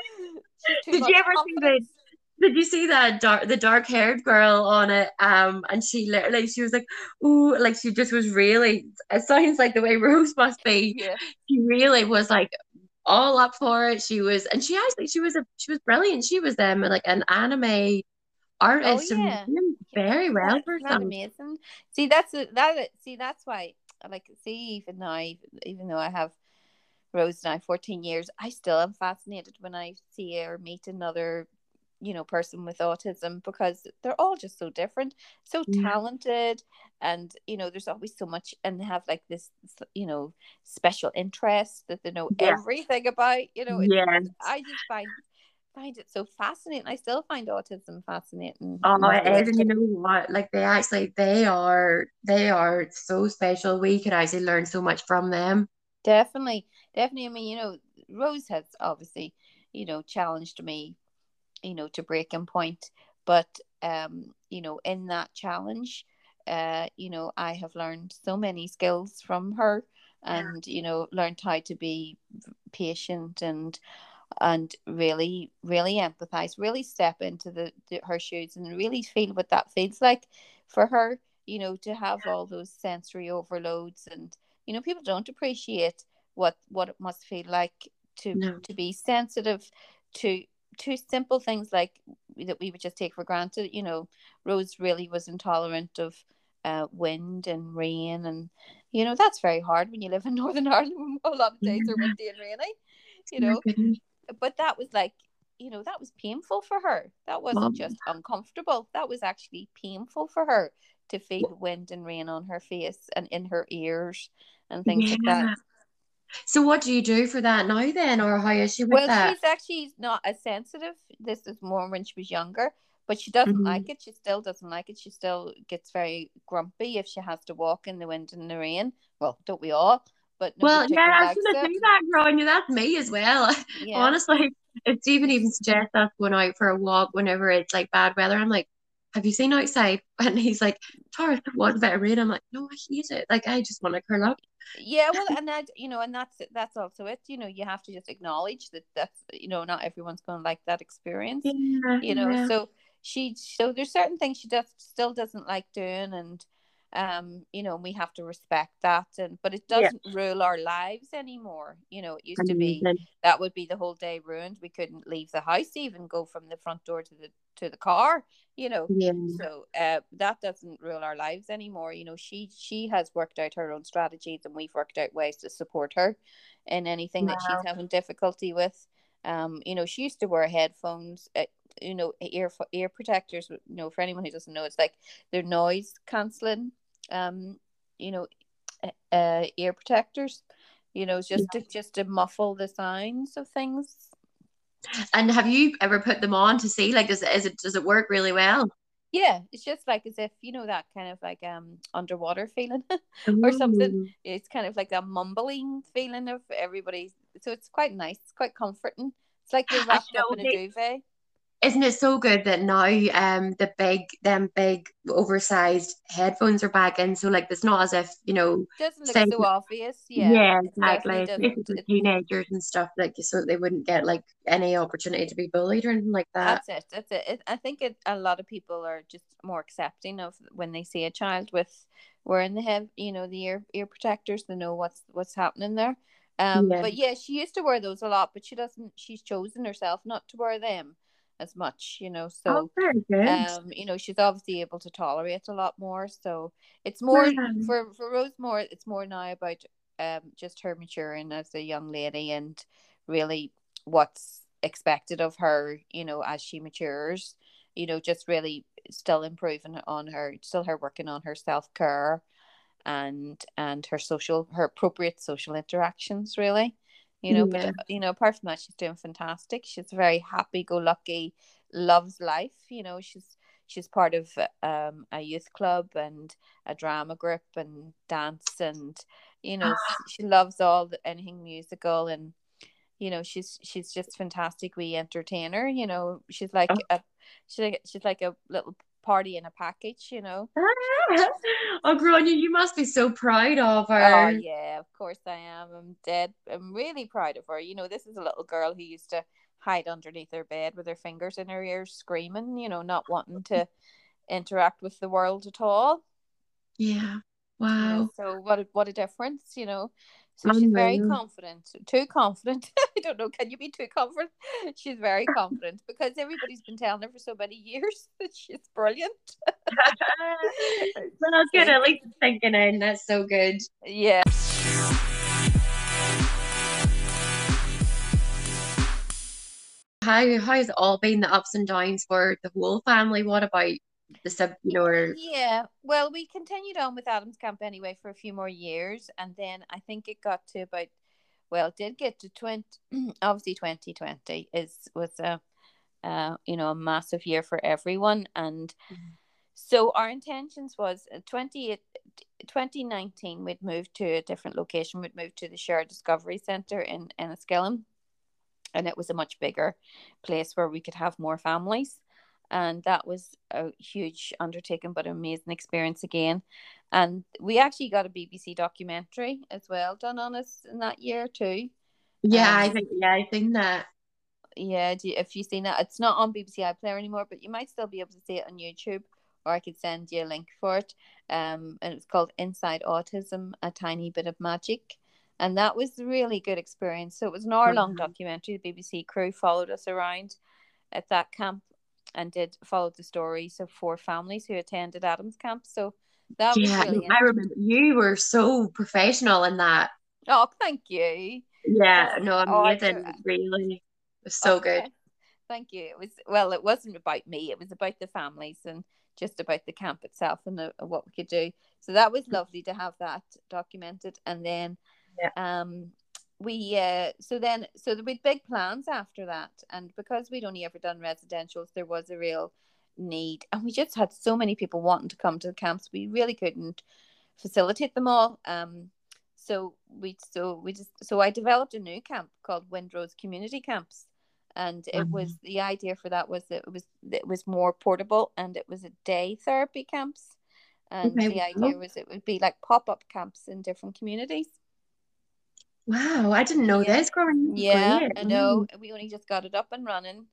Did you ever see the- Did you see that dark the dark haired girl on it? Um, and she literally she was like, ooh, like she just was really. It sounds like the way Rose must be. Yeah, She really was like all up for it. She was, and she actually she was a she was brilliant. She was um like an anime artist Oh, yeah. very well for amazing. See, that's that. See, that's why. Like, see, even now, even though I have Rose now fourteen years, I still am fascinated when I see or meet another, you know, person with autism because they're all just so different, so Yeah. talented, and you know, there's always so much, and they have like this, you know, special interest that they know Yeah. everything about. You know, yeah. I just find find it so fascinating. I still find autism fascinating. Oh, it is, and you know what? Like they actually, they are, they are so special. We could actually learn so much from them. Definitely, definitely. I mean, you know, Rose has obviously, you know, challenged me, you know, to breaking point. But um, you know, in that challenge, uh, you know, I have learned so many skills from her and, you know, learned how to be patient and and really, really empathize, really step into the, the her shoes and really feel what that feels like for her, you know, to have all those sensory overloads and you know, people don't appreciate what what it must feel like to No. to be sensitive to to simple things like that we would just take for granted. You know, Rose really was intolerant of uh, wind and rain, and you know that's very hard when you live in Northern Ireland. A lot of days are windy and rainy. You know, goodness. But that was like you know that was painful for her. That wasn't Mom. just uncomfortable. That was actually painful for her to feel wind and rain on her face and in her ears and things like that. So what do you do for that now then, or how is she with Well, that? she's actually not as sensitive. This is more when she was younger, but she doesn't Mhm. like it. She still doesn't like it. She still gets very grumpy if she has to walk in the wind and the rain. Well, don't we all? But Well, yeah, I was gonna it. say that, Grania. That's me as well. Yeah. Honestly, if Stephen even suggests us going out for a walk whenever it's like bad weather, I'm like, "Have you seen outside?" And he's like, "Tara, what about rain?" I'm like, "No, I hate it. Like, I just want to curl up." yeah well and that you know and that's that's also it you know you have to just acknowledge that that's you know not everyone's going to like that experience Yeah, you know yeah. so she so there's certain things she does still doesn't like doing and um you know we have to respect that and but it doesn't rule our lives anymore you know it used to be that would be the whole day ruined we couldn't leave the house even go from the front door to the to the car you know Yeah. so uh, that doesn't rule our lives anymore. You know, she she has worked out her own strategies, and we've worked out ways to support her in anything that she's having difficulty with. Um, you know, she used to wear headphones. Uh, you know, ear ear protectors. You know, for anyone who doesn't know, it's like they're noise canceling. Um, you know, uh, ear protectors. You know, just to just to muffle the sounds of things. And have you ever put them on to see like does it is it does it work really well? Yeah, it's just like as if you know that kind of like um underwater feeling. Or something. It's kind of like a mumbling feeling of everybody. So it's quite nice. It's quite comforting. It's like you're wrapped up in a duvet. Isn't it so good that now um the big them big oversized headphones are back in so like it's not as if you know Doesn't look so obvious. Yeah. yeah exactly doesn't. especially for It- teenagers and stuff like so they wouldn't get like any opportunity to be bullied or anything like that. That's it. That's it. it I think it, a lot of people are just more accepting of when they see a child with wearing the head, you know, the ear ear protectors. They know what's what's happening there. Um, Yeah. but yeah, she used to wear those a lot, but she doesn't. She's chosen herself not to wear them as much, you know. So. oh, very good. um you know she's obviously able to tolerate a lot more so it's more for for rosemore it's more now about um just her maturing as a young lady and really what's expected of her you know as she matures you know just really still improving on her still her working on her self-care and and her social her appropriate social interactions really you know Yeah. but you know apart from that she's doing fantastic she's very happy go lucky loves life you know she's she's part of um a youth club and a drama group and dance and You know, she loves all the, anything musical and you know she's she's just fantastic we entertainer you know she's like oh. a she's like she's like a little party in a package you know? Oh Grania, you must be so proud of oh, her. oh yeah of course i am. I'm dead. I'm really proud of her. You know this is a little girl who used to hide underneath her bed with her fingers in her ears screaming you know not wanting to interact with the world at all. Yeah. Wow. yeah, so what a, what a difference you know? So she's very confident, too confident. Don't know. Can you be too confident? She's very confident because everybody's been telling her for so many years that she's brilliant. well, good. At least thinking in. That's so good. Yeah. How how has it all been the ups and downs for the whole family? What about the sub, you know, or... yeah. Well, we continued on with Adams Camp anyway for a few more years, and then I think it got to about, well, did get to twenty. obviously, twenty twenty is was a, uh, you know, a massive year for everyone, and. Mm-hmm. So our intentions was uh, 20, 2019 we'd moved to a different location. We'd moved to the Shared Discovery Centre in Enniskillen, and it was a much bigger place where we could have more families and that was a huge undertaking but an amazing experience again. And we actually got a bbc documentary as well done on us in that year too. Yeah um, i think yeah i think that. Yeah you, if you've seen that it's not on bbc iplayer anymore but you might still be able to see it on youtube or i could send you a link for it. Um and it's called inside autism a tiny bit of magic. And that was a really good experience. So it was an hour long mm-hmm. documentary. The bbc crew followed us around at that camp and did follow the stories of four families who attended Adams Camp. So that yeah, was really I remember you were so professional in that. Oh, thank you. Yeah, no, amazing. Oh, really, it was so okay. good. Thank you. It was well, it wasn't about me. It was about the families and just about the camp itself and the, what we could do. So that was lovely to have that documented. And then, yeah. um, we uh so then so we had big plans after that and because we'd only ever done residentials there was a real need and we just had so many people wanting to come to the camps we really couldn't facilitate them all um so we so we just so i developed a new camp called windrose community camps and it mm-hmm. was the idea for that was that it was it was more portable and it was a day therapy camps and okay. the idea was it would be like pop-up camps in different communities Wow, I didn't know yeah. this growing. Yeah, Great. I know. Mm. We only just got it up and running,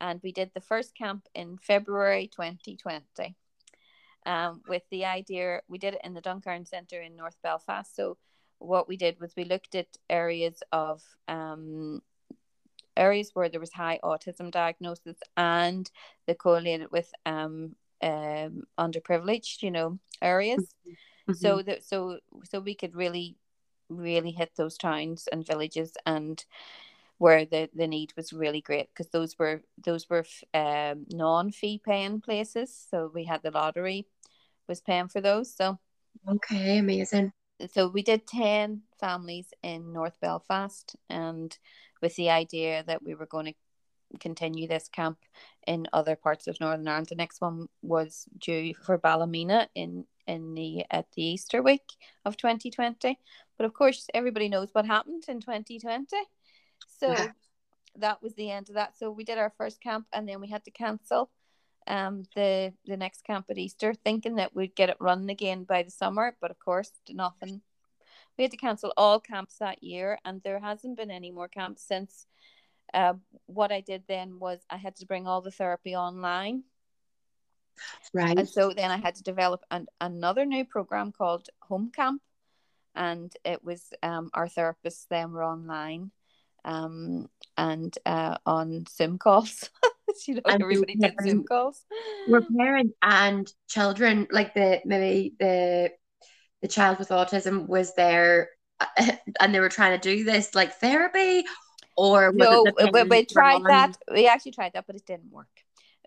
and we did the first camp in February 2020. Um, with the idea, we did it in the Duncarn Centre in North Belfast. So, what we did was we looked at areas of um, areas where there was high autism diagnosis and they correlated with um, um underprivileged, you know, areas. Mm-hmm. So that so so we could really really hit those towns and villages and where the, the need was really great because those were those were um, non-fee paying places so we had the lottery was paying for those so okay amazing. So we did 10 families in north belfast and with the idea that we were going to continue this camp in other parts of northern ireland the next one was due for ballymena in in the at the easter week of 2020 but of course, everybody knows what happened in 2020. So yeah. that was the end of that. So we did our first camp and then we had to cancel um the the next camp at Easter, thinking that we'd get it running again by the summer. But of course, nothing. We had to cancel all camps that year, and there hasn't been any more camps since. Uh, what I did then was I had to bring all the therapy online. Right. And so then I had to develop an, another new program called Home Camp and it was um, our therapists then were online um, and uh, on Zoom calls. you know, and everybody did Zoom calls. Were parents and children like the maybe the the child with autism was there and they were trying to do this like therapy or no we, we tried that we actually tried that but it didn't work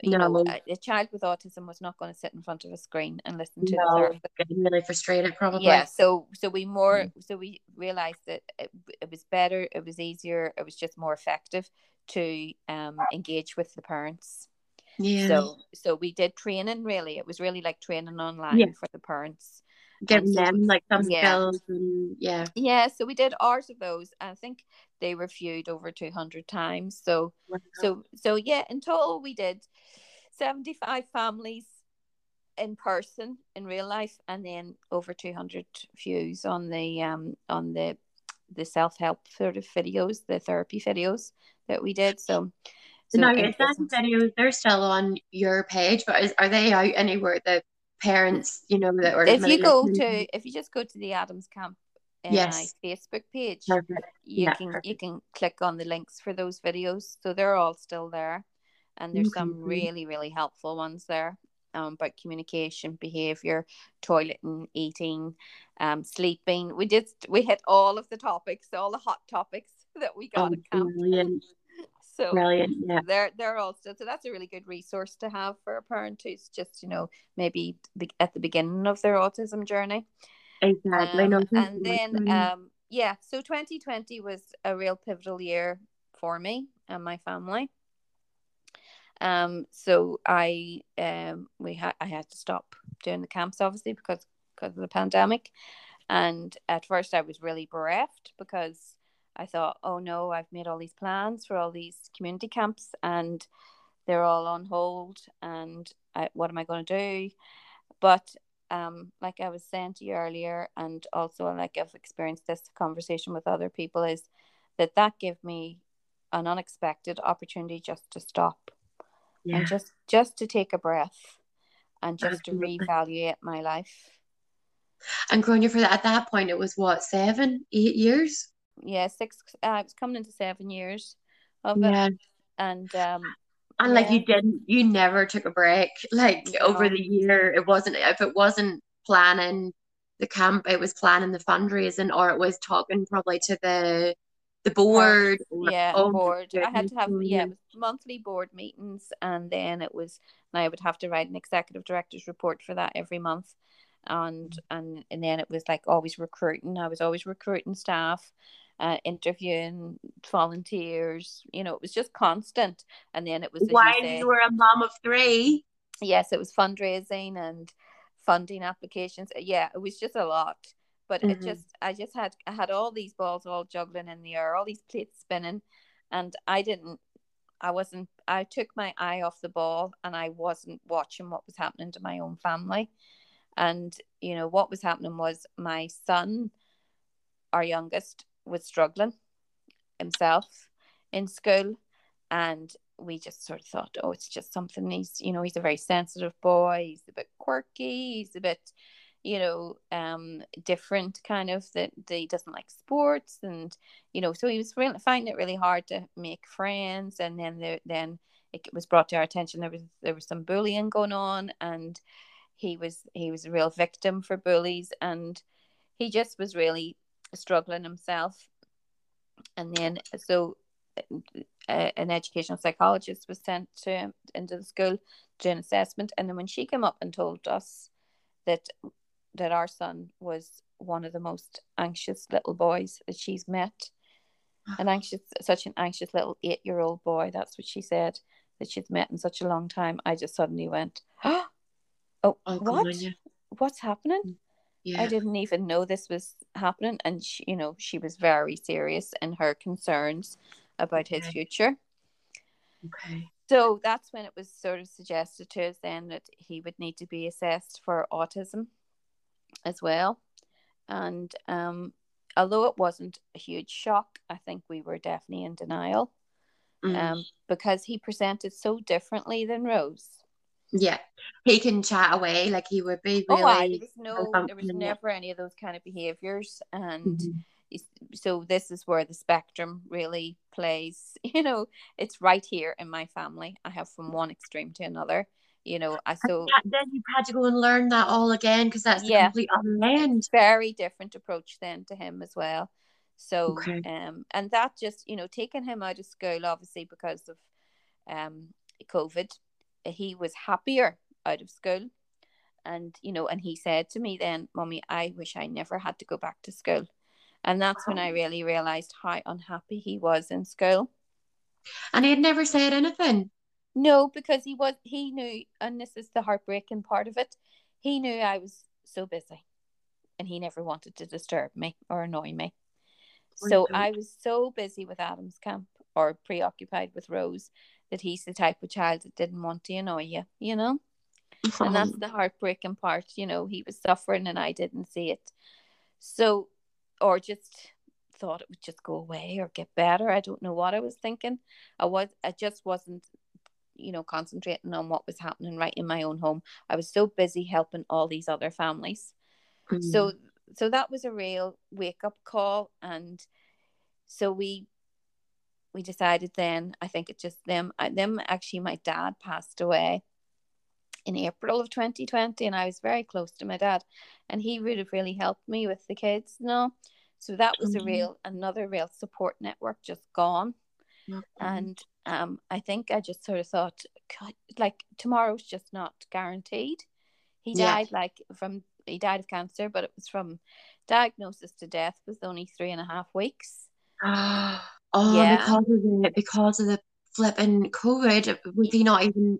you no. know, a, a, child with autism was not going to sit in front of a screen and listen to no, the therapist. Getting really frustrated, probably. Yeah. So, so we more, mm. so we realized that it, it was better, it was easier, it was just more effective to um engage with the parents. Yeah. So, so we did training. Really, it was really like training online yeah. for the parents, giving so, them like some yeah. skills and yeah yeah so we did ours of those i think they were viewed over 200 times so wow. so so yeah in total we did 75 families in person in real life and then over 200 views on the um on the the self-help sort of videos the therapy videos that we did so so now your second videos they're still on your page but is, are they out anywhere that parents you know that if you go to if you just go to the adams camp yes. facebook page perfect. you yeah, can perfect. you can click on the links for those videos so they're all still there and there's okay. some really really helpful ones there um, about communication behavior toileting eating um, sleeping we did we hit all of the topics all the hot topics that we got oh, at camp brilliant. So brilliant, yeah. They're they're all still so that's a really good resource to have for a parent who's just you know maybe at the beginning of their autism journey. Exactly. Um, no, and then um yeah, so 2020 was a real pivotal year for me and my family. Um, so I um we had I had to stop doing the camps obviously because because of the pandemic, and at first I was really bereft because I thought, oh no, I've made all these plans for all these community camps and they're all on hold. And I, what am I going to do? But um, like I was saying to you earlier, and also like I've experienced this conversation with other people, is that that gave me an unexpected opportunity just to stop yeah. and just just to take a breath and just Absolutely. to reevaluate my life. And Grania, for that at that point, it was what seven, eight years yeah, six. Uh, it's coming into seven years of it, yeah. and um, and like you didn't, you never took a break. Like no. over the year, it wasn't if it wasn't planning the camp, it was planning the fundraising, or it was talking probably to the the board. yeah, oh, board. I had to have yeah, monthly board meetings, and then it was. And I would have to write an executive director's report for that every month and and and then it was like always recruiting i was always recruiting staff uh, interviewing volunteers. You know, it was just constant. And then it was while you, say, you were a mom of three. Yes, it was fundraising and funding applications. Yeah, it was just a lot. But mm-hmm. it just, I just had, I had all these balls all juggling in the air, all these plates spinning, and I didn't, I wasn't, I took my eye off the ball, and I wasn't watching what was happening to my own family. And you know what was happening was my son, our youngest, was struggling himself in school and we just sort of thought oh it's just something he's you know he's a very sensitive boy he's a bit quirky he's a bit you know um different kind of that, that he doesn't like sports and you know so he was really finding it really hard to make friends and then there then it was brought to our attention there was there was some bullying going on and he was he was a real victim for bullies and he just was really struggling himself. And then, so uh, an educational psychologist was sent to him into the school to an assessment. And then when she came up and told us that that our son was one of the most anxious little boys that she's met, an anxious, such an anxious little eight-year-old boy. That's what she said that she's met in such a long time. I just suddenly went, oh, oh what? What's happening? Yeah. I didn't even know this was happening. And, she, you know, she was very serious in her concerns about his future. Okay. So that's when it was sort of suggested to us then that he would need to be assessed for autism as well. And um, although it wasn't a huge shock, I think we were definitely in denial mm. um, because he presented so differently than Rose. Yeah, he can chat away like he would be. Really oh, I, there was no, there was never any of those kind of behaviors, and mm-hmm. so this is where the spectrum really plays. You know, it's right here in my family. I have from one extreme to another. You know, I so then you had to go and learn that all again because that's yeah, complete unlearned. Very different approach then to him as well. So, okay. um, and that just you know taking him out of school obviously because of um COVID he was happier out of school. And you know and he said to me then mommy i wish i never had to go back to school. And that's when i really realized how unhappy he was in school. And he had never said anything? No because he was he knew and this is the heartbreaking part of it he knew i was so busy and he never wanted to disturb me or annoy me. So I was so busy with Adam's camp or preoccupied with Rose that he's the type of child that didn't want to annoy you, you know? And that's the heartbreaking part, you know, he was suffering and I didn't see it. So, or just thought it would just go away or get better. I don't know what I was thinking. I was, I just wasn't, you know, concentrating on what was happening right in my own home. I was so busy helping all these other families. Mm-hmm. So, so that was a real wake up call. And so we we decided then i think it's just them them actually my dad passed away in april of 2020 and i was very close to my dad and he would have really helped me with the kids you know so that was mm-hmm. a real another real support network just gone mm-hmm. and um i think i just sort of thought God, like tomorrow's just not guaranteed he died yeah. like from he died of cancer but it was from diagnosis to death was only three and a half weeks Oh, yeah. because of the because of the flipping COVID, was he not even?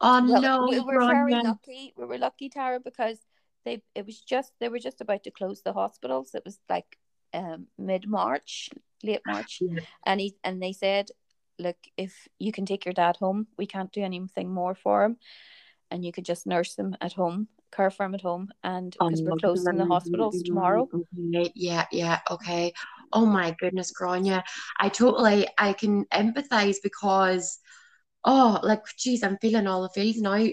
Oh well, no, we were very lucky. We were lucky, Tara, because they it was just they were just about to close the hospitals. It was like um mid March, late March, yeah. and he and they said, look, if you can take your dad home, we can't do anything more for him, and you could just nurse him at home care for him at home and because we're closing the hospitals tomorrow. Yeah, yeah, okay. Oh my goodness, Grania. I totally I can empathize because oh like geez i'm feeling all the feels now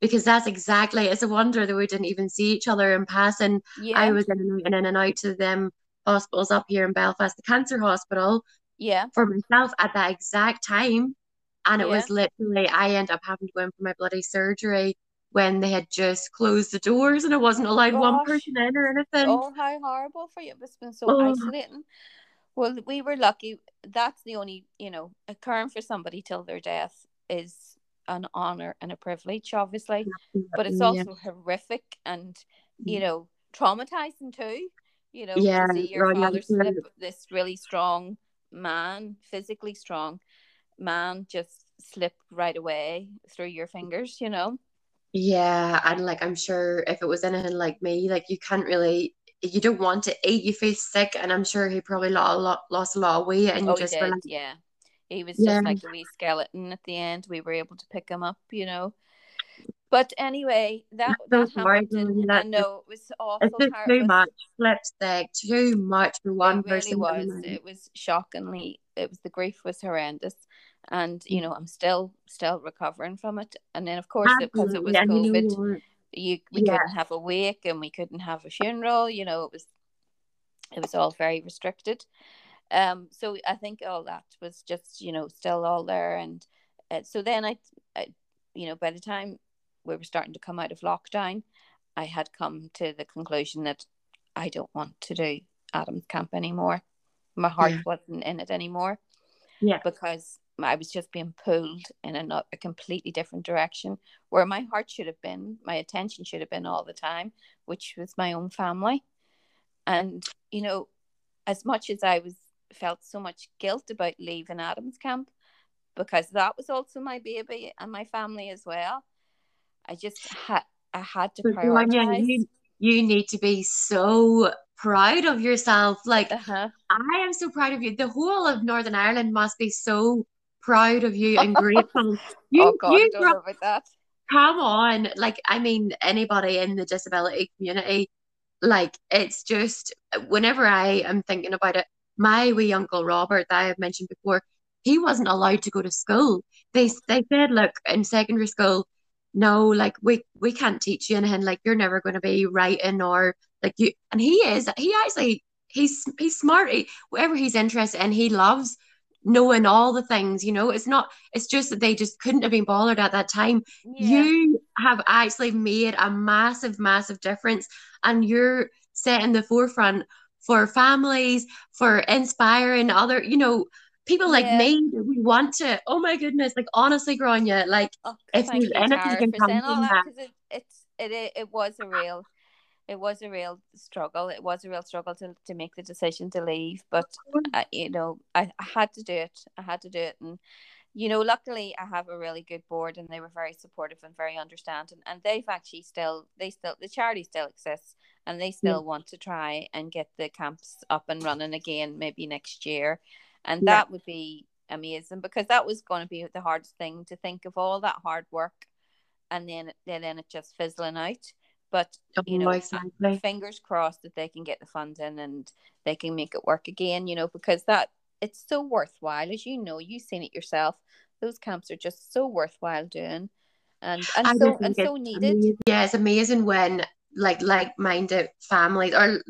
because that's exactly it's a wonder that we didn't even see each other in passing yeah. i was in and, out, in and out to them hospitals up here in belfast the cancer hospital yeah for myself at that exact time and it yeah. was literally i end up having to go in for my bloody surgery when they had just closed the doors and it wasn't allowed Gosh. one person in or anything. Oh, how horrible for you! It's been so oh. isolating. Well, we were lucky. That's the only, you know, occurring for somebody till their death is an honor and a privilege, obviously, but it's also yeah. horrific and, you mm. know, traumatizing too. You know, yeah, to see your father slip this really strong man, physically strong man, just slip right away through your fingers. You know. Yeah, and like I'm sure if it was anything like me, like you can't really, you don't want to eat, you feel sick, and I'm sure he probably lost a lot, lost a lot of weight, and oh, you just did, like, yeah, he was just like a wee skeleton at the end. We were able to pick him up, you know. But anyway, that that happened. And, I know it was awful. It's just too much lipstick, too much for one it really person. was. It was shockingly. It was the grief was horrendous and you know i'm still still recovering from it. And then of course because it was covid you we yeah. couldn't have a wake and we couldn't have a funeral you know it was it was all very restricted. Um so i think all that was just you know still all there. And uh, so then I, I you know by the time we were starting to come out of lockdown i had come to the conclusion that i don't want to do adam's camp anymore. My heart yeah. wasn't in it anymore. Yeah. Because I was just being pulled in a, a completely different direction where my heart should have been, my attention should have been all the time, which was my own family. And, you know, as much as I was felt so much guilt about leaving Adam's camp, because that was also my baby and my family as well. I just had I had to prioritize. You, you need to be so proud of yourself. Like uh-huh. I am so proud of you. The whole of Northern Ireland must be so proud of you and grateful. Oh, you, oh God, you I don't know about that. Come on, like I mean, anybody in the disability community, like it's just whenever I am thinking about it, my wee uncle Robert that I have mentioned before, he wasn't allowed to go to school. They they said, look, in secondary school, no, like we we can't teach you anything. Like you're never going to be writing or like you. And he is. He actually he's he's smart. He, whatever he's interested in, he loves knowing all the things you know it's not it's just that they just couldn't have been bothered at that time yeah. you have actually made a massive massive difference and you're setting the forefront for families for inspiring other you know people like yeah. me we want to oh my goodness like honestly Grania like oh, if you anything can come from that, that. It, it's it, it was a real it was a real struggle. It was a real struggle to, to make the decision to leave, but uh, you know, I, I had to do it. I had to do it, and you know, luckily I have a really good board, and they were very supportive and very understanding. And they've actually still, they still, the charity still exists, and they still yeah. want to try and get the camps up and running again maybe next year and yeah. that would be amazing because that was going to be the hardest thing to think of all that hard work and then then it just fizzling out but you know exactly. fingers crossed that they can get the funds in and they can make it work again you know because that it's so worthwhile. As you know you've seen it yourself. Those camps are just so worthwhile doing and and I so and so needed. amazing. yeah it's amazing when like like-minded families or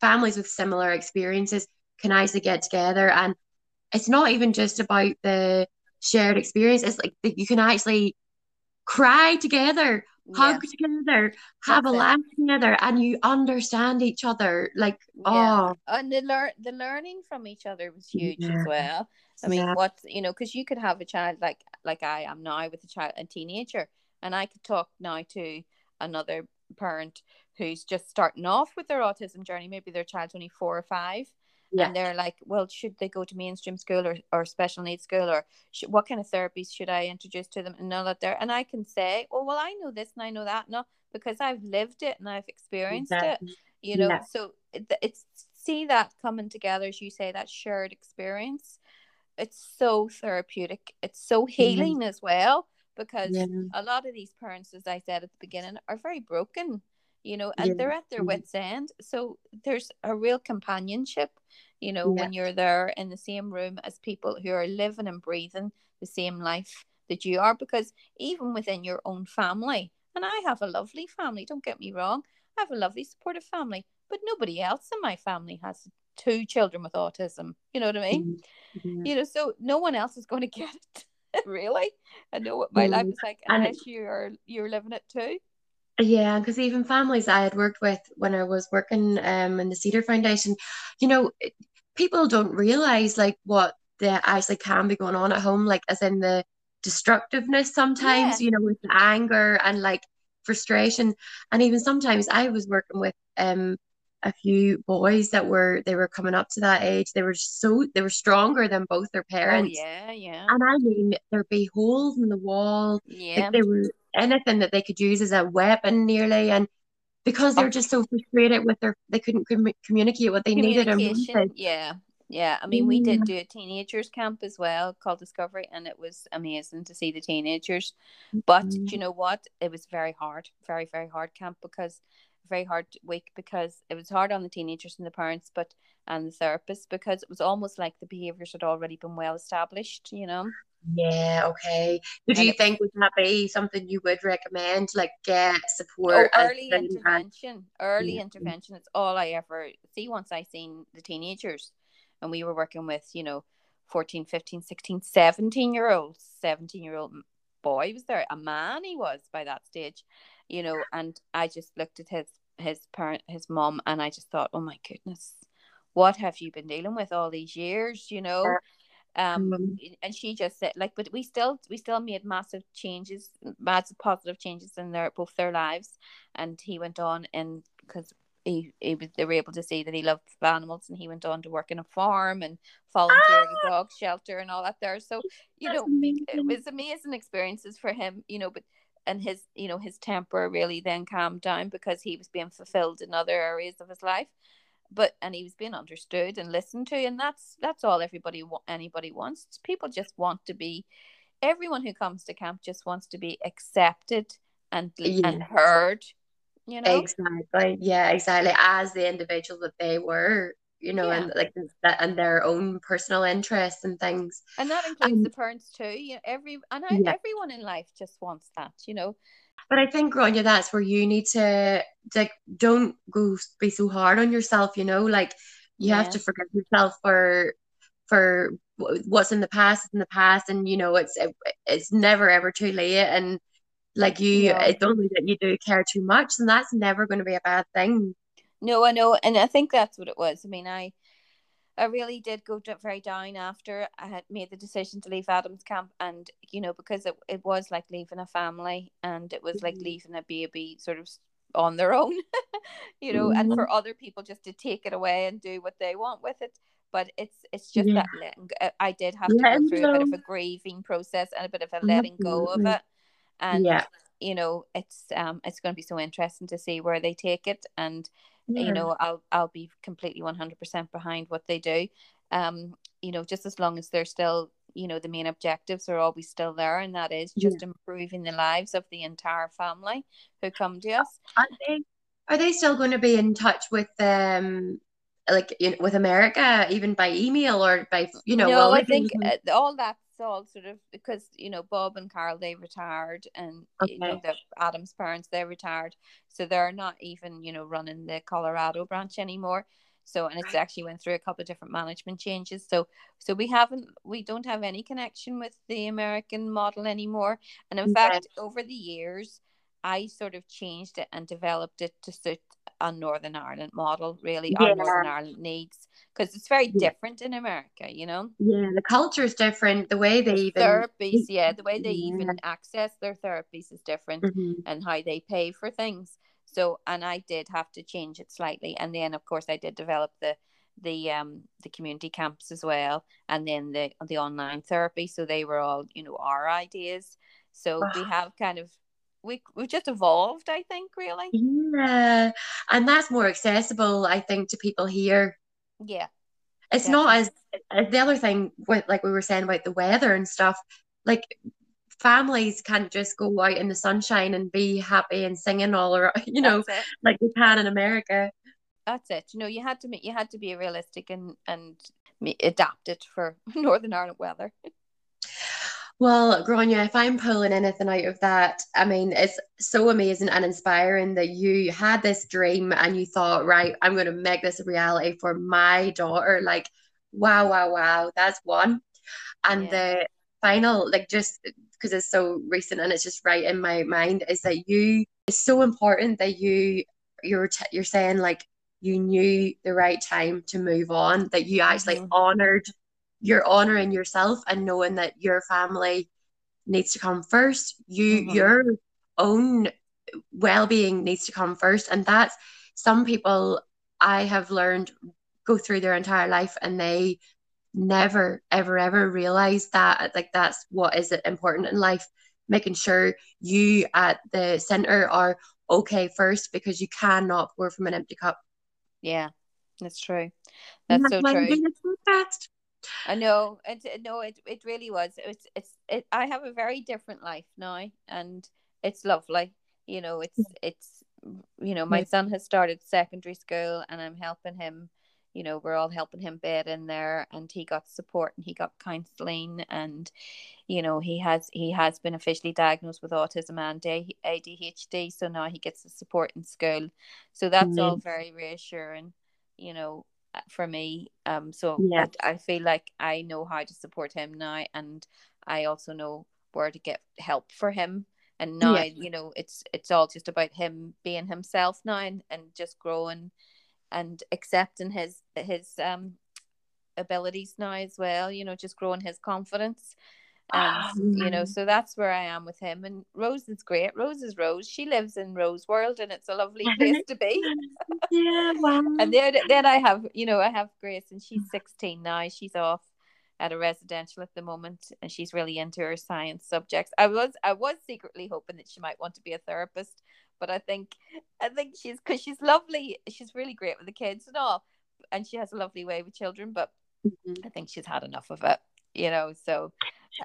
families with similar experiences can actually get together. And it's not even just about the shared experience. It's like you can actually cry together hug yeah. together, have That's a laugh together, and you understand each other. Like, yeah. oh, and the learn the learning from each other was huge yeah. as well. I mean, yeah. what you know, because you could have a child like like I am now with a child, a teenager, and I could talk now to another parent who's just starting off with their autism journey. Maybe their child's only four or five, yeah. and they're like, well, should they go to mainstream school or, or special needs school or should, what kind of therapies should I introduce to them and all that there? And I can say, oh, well, I know this and I know that. No, because I've lived it and I've experienced exactly. it, you know, yeah. so it, it's see that coming together, as you say, that shared experience. It's so therapeutic. It's so healing mm-hmm. as well because yeah. a lot of these parents, as I said at the beginning, are very broken you know, and yeah. they're at their wits' end. So there's a real companionship, you know, yeah. when you're there in the same room as people who are living and breathing the same life that you are. Because even within your own family, and I have a lovely family, don't get me wrong, I have a lovely supportive family, but nobody else in my family has two children with autism. You know what I mean? Mm-hmm. You know, so no one else is going to get it. really, I know what my mm-hmm. life is like unless you're you're living it too. Yeah, because even families I had worked with when I was working um, in the Cedar Foundation, you know, people don't realize like what the actually can be going on at home, like as in the destructiveness sometimes, yeah. you know, with anger and like frustration. And even sometimes I was working with um a few boys that were they were coming up to that age. They were so they were stronger than both their oh, parents. Oh, yeah, yeah. And I mean there'd be holes in the wall. Yeah. Like they were anything that they could use as a weapon nearly and because they're just so frustrated with their they couldn't com- communicate what they needed and yeah yeah. I mean we did do a teenagers camp as well called discovery and it was amazing to see the teenagers. But mm-hmm. you know what? It was very hard very very hard camp because very hard week because it was hard on the teenagers and the parents but and the therapists because it was almost like the behaviors had already been well established you know yeah, okay. So do you think would that be something you would recommend, like get support? Oh, early intervention. Early yeah. intervention. It's all I ever see once I seen the teenagers and we were working with, you know, 14, 15, 16, 17 year old, 17 year old boy was there, a man he was by that stage, you know, and I just looked at his his parent his mom and I just thought, Oh my goodness, what have you been dealing with all these years, you know? Um mm-hmm. and she just said like but we still we still made massive changes massive positive changes in their both their lives and he went on and because he, he was, they were able to see that he loved animals and he went on to work in a farm and volunteer ah! dog shelter and all that there so you That's know amazing. it was amazing experiences for him you know but and his you know his temper really then calmed down because he was being fulfilled in other areas of his life but and he was being understood and listened to and that's that's all everybody anybody wants. People just want to be everyone who comes to camp just wants to be accepted and and heard you know? Exactly. Yeah exactly. As the individual that they were you know yeah. and like that and their own personal interests and things. And that includes um, the parents too you know every and I, yeah. everyone in life just wants that you know but I think, Grania, that's where you need to like don't go be so hard on yourself. You know, like you yeah. have to forgive yourself for for what's in the past in the past, and you know it's it, it's never ever too late. And like you, yeah. it's only that you do care too much, and that's never going to be a bad thing. No, I know, and I think that's what it was. I mean, I I really did go very down after I had made the decision to leave Adams Camp, and you know because it it was like leaving a family, and it was mm-hmm. like leaving a baby sort of on their own, you know, mm-hmm. and for other people just to take it away and do what they want with it. But it's it's just yeah. that. I did have to go through a bit of a grieving process and a bit of a letting go of it, and yeah you know, it's um, it's going to be so interesting to see where they take it, and Yeah. you know, I'll I'll be completely one hundred percent behind what they do. Um, you know, just as long as they're still, you know, the main objectives are always still there, and that is just improving the lives of the entire family who come to us. Are they are they still going to be in touch with um like in, with America even by email or by you know no, I think uh, all that's all sort of because you know Bob and Carl they retired, and you know the Adams parents they retired, so they're not even you know running the Colorado branch anymore. So and it's actually went through a couple of different management changes. So so we haven't we don't have any connection with the American model anymore. And in Okay. fact, over the years, I sort of changed it and developed it to suit a Northern Ireland model, really Yeah. Northern Ireland needs, because it's very Yeah. different in America, you know yeah the culture is different the way they even therapies yeah the way they Yeah. even access their therapies is different Mhm. and how they pay for things so and i did have to change it slightly and then of course i did develop the the um the community camps as well and then the the online therapy so they were all you know our ideas so we have kind of we we've just evolved i think really. Yeah and that's more accessible I think to people here. Yeah. It's not as as the other thing with like we were saying about the weather and stuff like families can't just go out in the sunshine and be happy and singing all around you know like they can in America. That's it. You know you had to make you had to be realistic and and adapt it for northern ireland weather Well, Grania, if I'm pulling anything out of that, I mean, it's so amazing and inspiring that you had this dream and you thought, right, I'm going to make this a reality for my daughter. Like, wow, wow, wow, that's one. And Yeah. the final, like, just because it's so recent and it's just right in my mind, is that you, it's so important that you, you're, t you're saying, like, you knew the right time to move on, that you actually Mhm. honored you're honoring yourself and knowing that your family needs to come first. You Mhm. your own well-being needs to come first. And that's some people I have learned go through their entire life and they never ever ever realize that like that's what is important in life making sure you at the center are okay first because you cannot pour from an empty cup Yeah, that's true. And That's so true. Do this podcast. I know. It no, it it really was. It's it's it. I have a very different life now, and it's lovely. You know, it's mm. it's you know, my son has started secondary school, and I'm helping him. You know, we're all helping him bed in there, and he got support and he got counselling, and you know, he has he has been officially diagnosed with autism and ADHD, so now he gets the support in school. So that's all very reassuring. You know, for me. Um, so Yeah. I, I feel like I know how to support him now, and I also know where to get help for him. And now, Yeah. you know, it's it's all just about him being himself now, and, and just growing and accepting his his um abilities now as well. You know, just growing his confidence. And you know, so that's where I am with him. And Rose is great. Rose is Rose. She lives in Rose World, and it's a lovely place to be. Yeah, wow. And then, then I have, you know, I have Grace, and she's 16 now. She's off at a residential at the moment, and she's really into her science subjects. I was, I was secretly hoping that she might want to be a therapist, but I think, I think she's because she's lovely. She's really great with the kids and all, and she has a lovely way with children. But Mhm. I think she's had enough of it, you know. So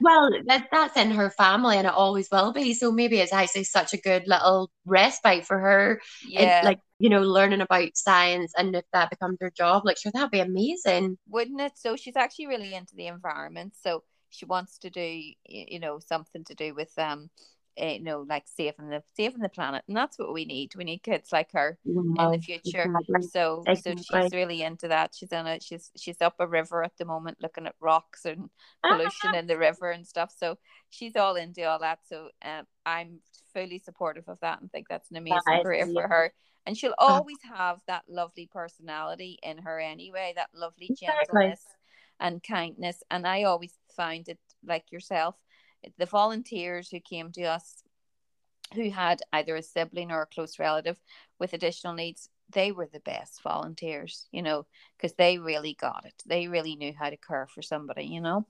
Well, that, that's in her family and it always will be. So maybe it's actually such a good little respite for her. yeah, And like, you know, learning about science and if that becomes her job, like, sure, that'd be amazing. wouldn't it? So she's actually really into the environment. So she wants to do, you know, something to do with um, eh, you know, like saving the saving the planet, and that's what we need. We need kids like her in the future. exactly. So so she's really into that. She's in it. She's she's up a river at the moment, looking at rocks and pollution in the river and stuff. So she's all into all that. So um, I'm fully supportive of that and think that's an amazing That career for her. And she'll always have that lovely personality in her anyway, that lovely Exactly. gentleness and kindness. And I always find it like yourself, the volunteers who came to us who had either a sibling or a close relative with additional needs, they were the best volunteers, you know, because they really got it. They really knew how to care for somebody, you know.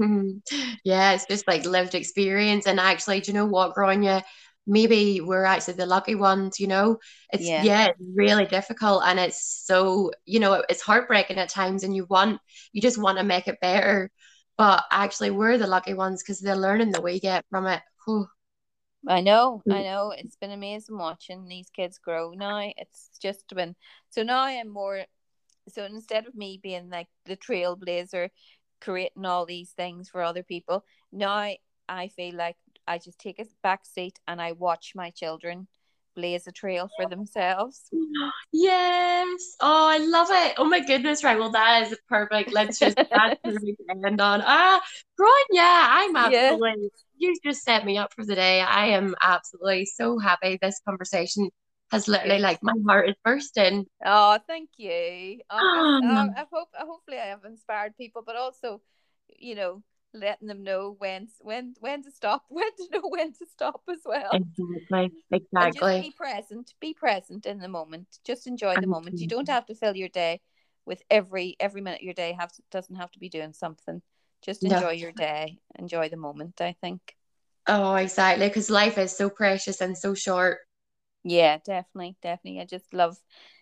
Mhm. Yeah, it's just like lived experience. And actually, do you know what, Grania? maybe we're actually the lucky ones, you know? It's yeah. yeah, it's really difficult and it's so, you know, it's heartbreaking at times and you want you just want to make it better. But actually we're the lucky ones because the learning that we get from it. Whew. I know, I mm. know. It's been amazing watching these kids grow now. It's just been so now I'm more so instead of me being like the trailblazer creating all these things for other people, now I feel like I just take a back seat and I watch my children blaze a trail for themselves. Yes. Oh, I love it. Oh my goodness. Right. Well, that is perfect. Let's just that's end on. Ah, Brian, yeah, I'm absolutely yeah. you just set me up for the day. I am absolutely so happy this conversation has literally like my heart is bursting. Oh, thank you. Oh, I, I, I hope hopefully I have inspired people, but also, you know, letting them know when when when to stop, when to know when to stop as well. Exactly. Exactly. be present. Be present in the moment. Just enjoy the moment. You don't have to fill your day with every every minute your day have to, doesn't have to be doing something. Just enjoy no. your day. Enjoy the moment, I think. Oh, exactly. Because life is so precious and so short. Yeah, definitely, definitely. I just love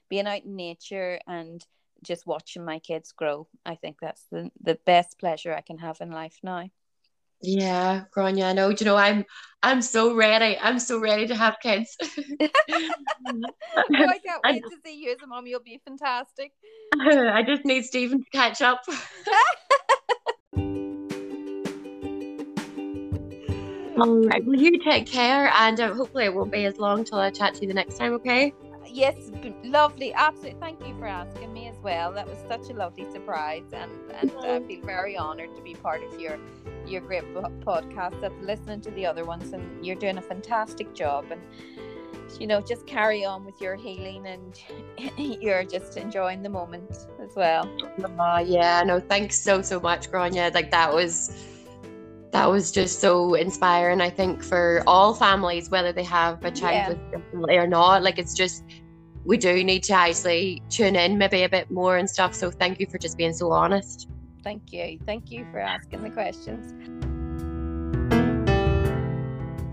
being out in nature and just watching my kids grow. I think that's the, the best pleasure I can have in life now. Yeah, Grania, I know. You know, I'm I'm so ready. I'm so ready to have kids. oh, I can't wait to see you as a mom. You'll be fantastic. I just need Stephen to catch up. All right. Well, you take care, and uh, hopefully it won't be as long till I chat to you the next time. Okay yes, lovely. Absolutely. Thank you for asking me as well. That was such a lovely surprise, and and I feel very honoured to be part of your your great podcast. I've listened to the other ones, and you're doing a fantastic job. And you know, just carry on with your healing, and you're just enjoying the moment as well. Uh, yeah. No, thanks so so much, Grania. Like that was that was just so inspiring i think for all families whether they have a child yeah. with disability or not like it's just we do need to actually tune in maybe a bit more and stuff. So thank you for just being so honest. Thank you. Thank you for asking the questions.